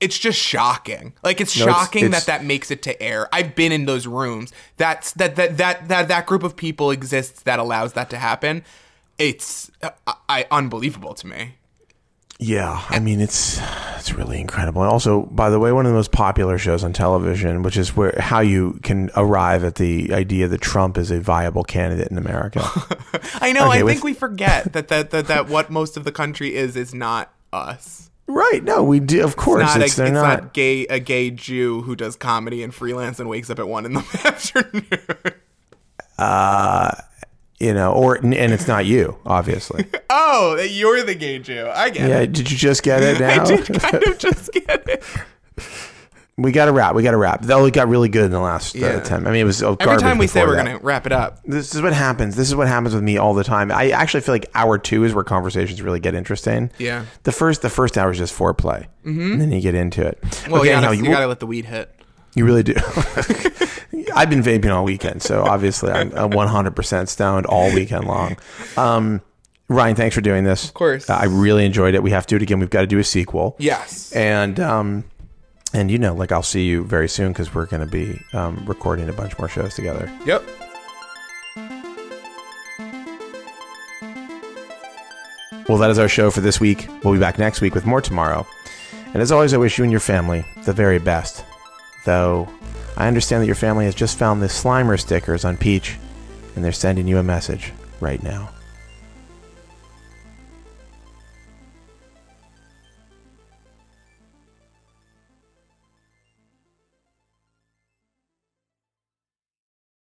it's just shocking. Like it's No, it's- shocking it's- that that makes it to air. I've been in those rooms. That's that that that that that group of people exists that allows that to happen. It's uh, I, unbelievable to me. Yeah, I mean it's it's really incredible. And also, by the way, one of the most popular shows on television, which is where how you can arrive at the idea that Trump is a viable candidate in America. I know. Okay, I with- think we forget that, that that that what most of the country is is not us. Right? No, we do. Of course, Not it's, a, it's not. not gay a gay Jew who does comedy and freelance and wakes up at one in the afternoon. Uh, you know, or and it's not you, obviously. oh, you're the gay Jew. I get yeah, it. did you just get it now? I did kind of just get it. We got to wrap. We got to wrap. That only got really good in the last uh, Yeah. time. I mean, it was uh, Every time we say we're gonna wrap it up, This is what happens. This is what happens with me all the time. I actually feel like hour two is where conversations really get interesting. Yeah. The first the first hour is just foreplay, mm-hmm. and then you get into it. well, you, anyhow, you, you gotta let the weed hit. you really do. I've been vaping all weekend, so obviously I'm uh, 100% stoned all weekend long. Um, Ryan, thanks for doing this. Of course. I really enjoyed it. We have to do it again. We've got to do a sequel. Yes. And um, and you know, like I'll see you very soon because we're going to be um, recording a bunch more shows together. Yep. Well, that is our show for this week. We'll be back next week with more tomorrow. And as always, I wish you and your family the very best. Though I understand that your family has just found the Slimer stickers on Peach, and they're sending you a message right now.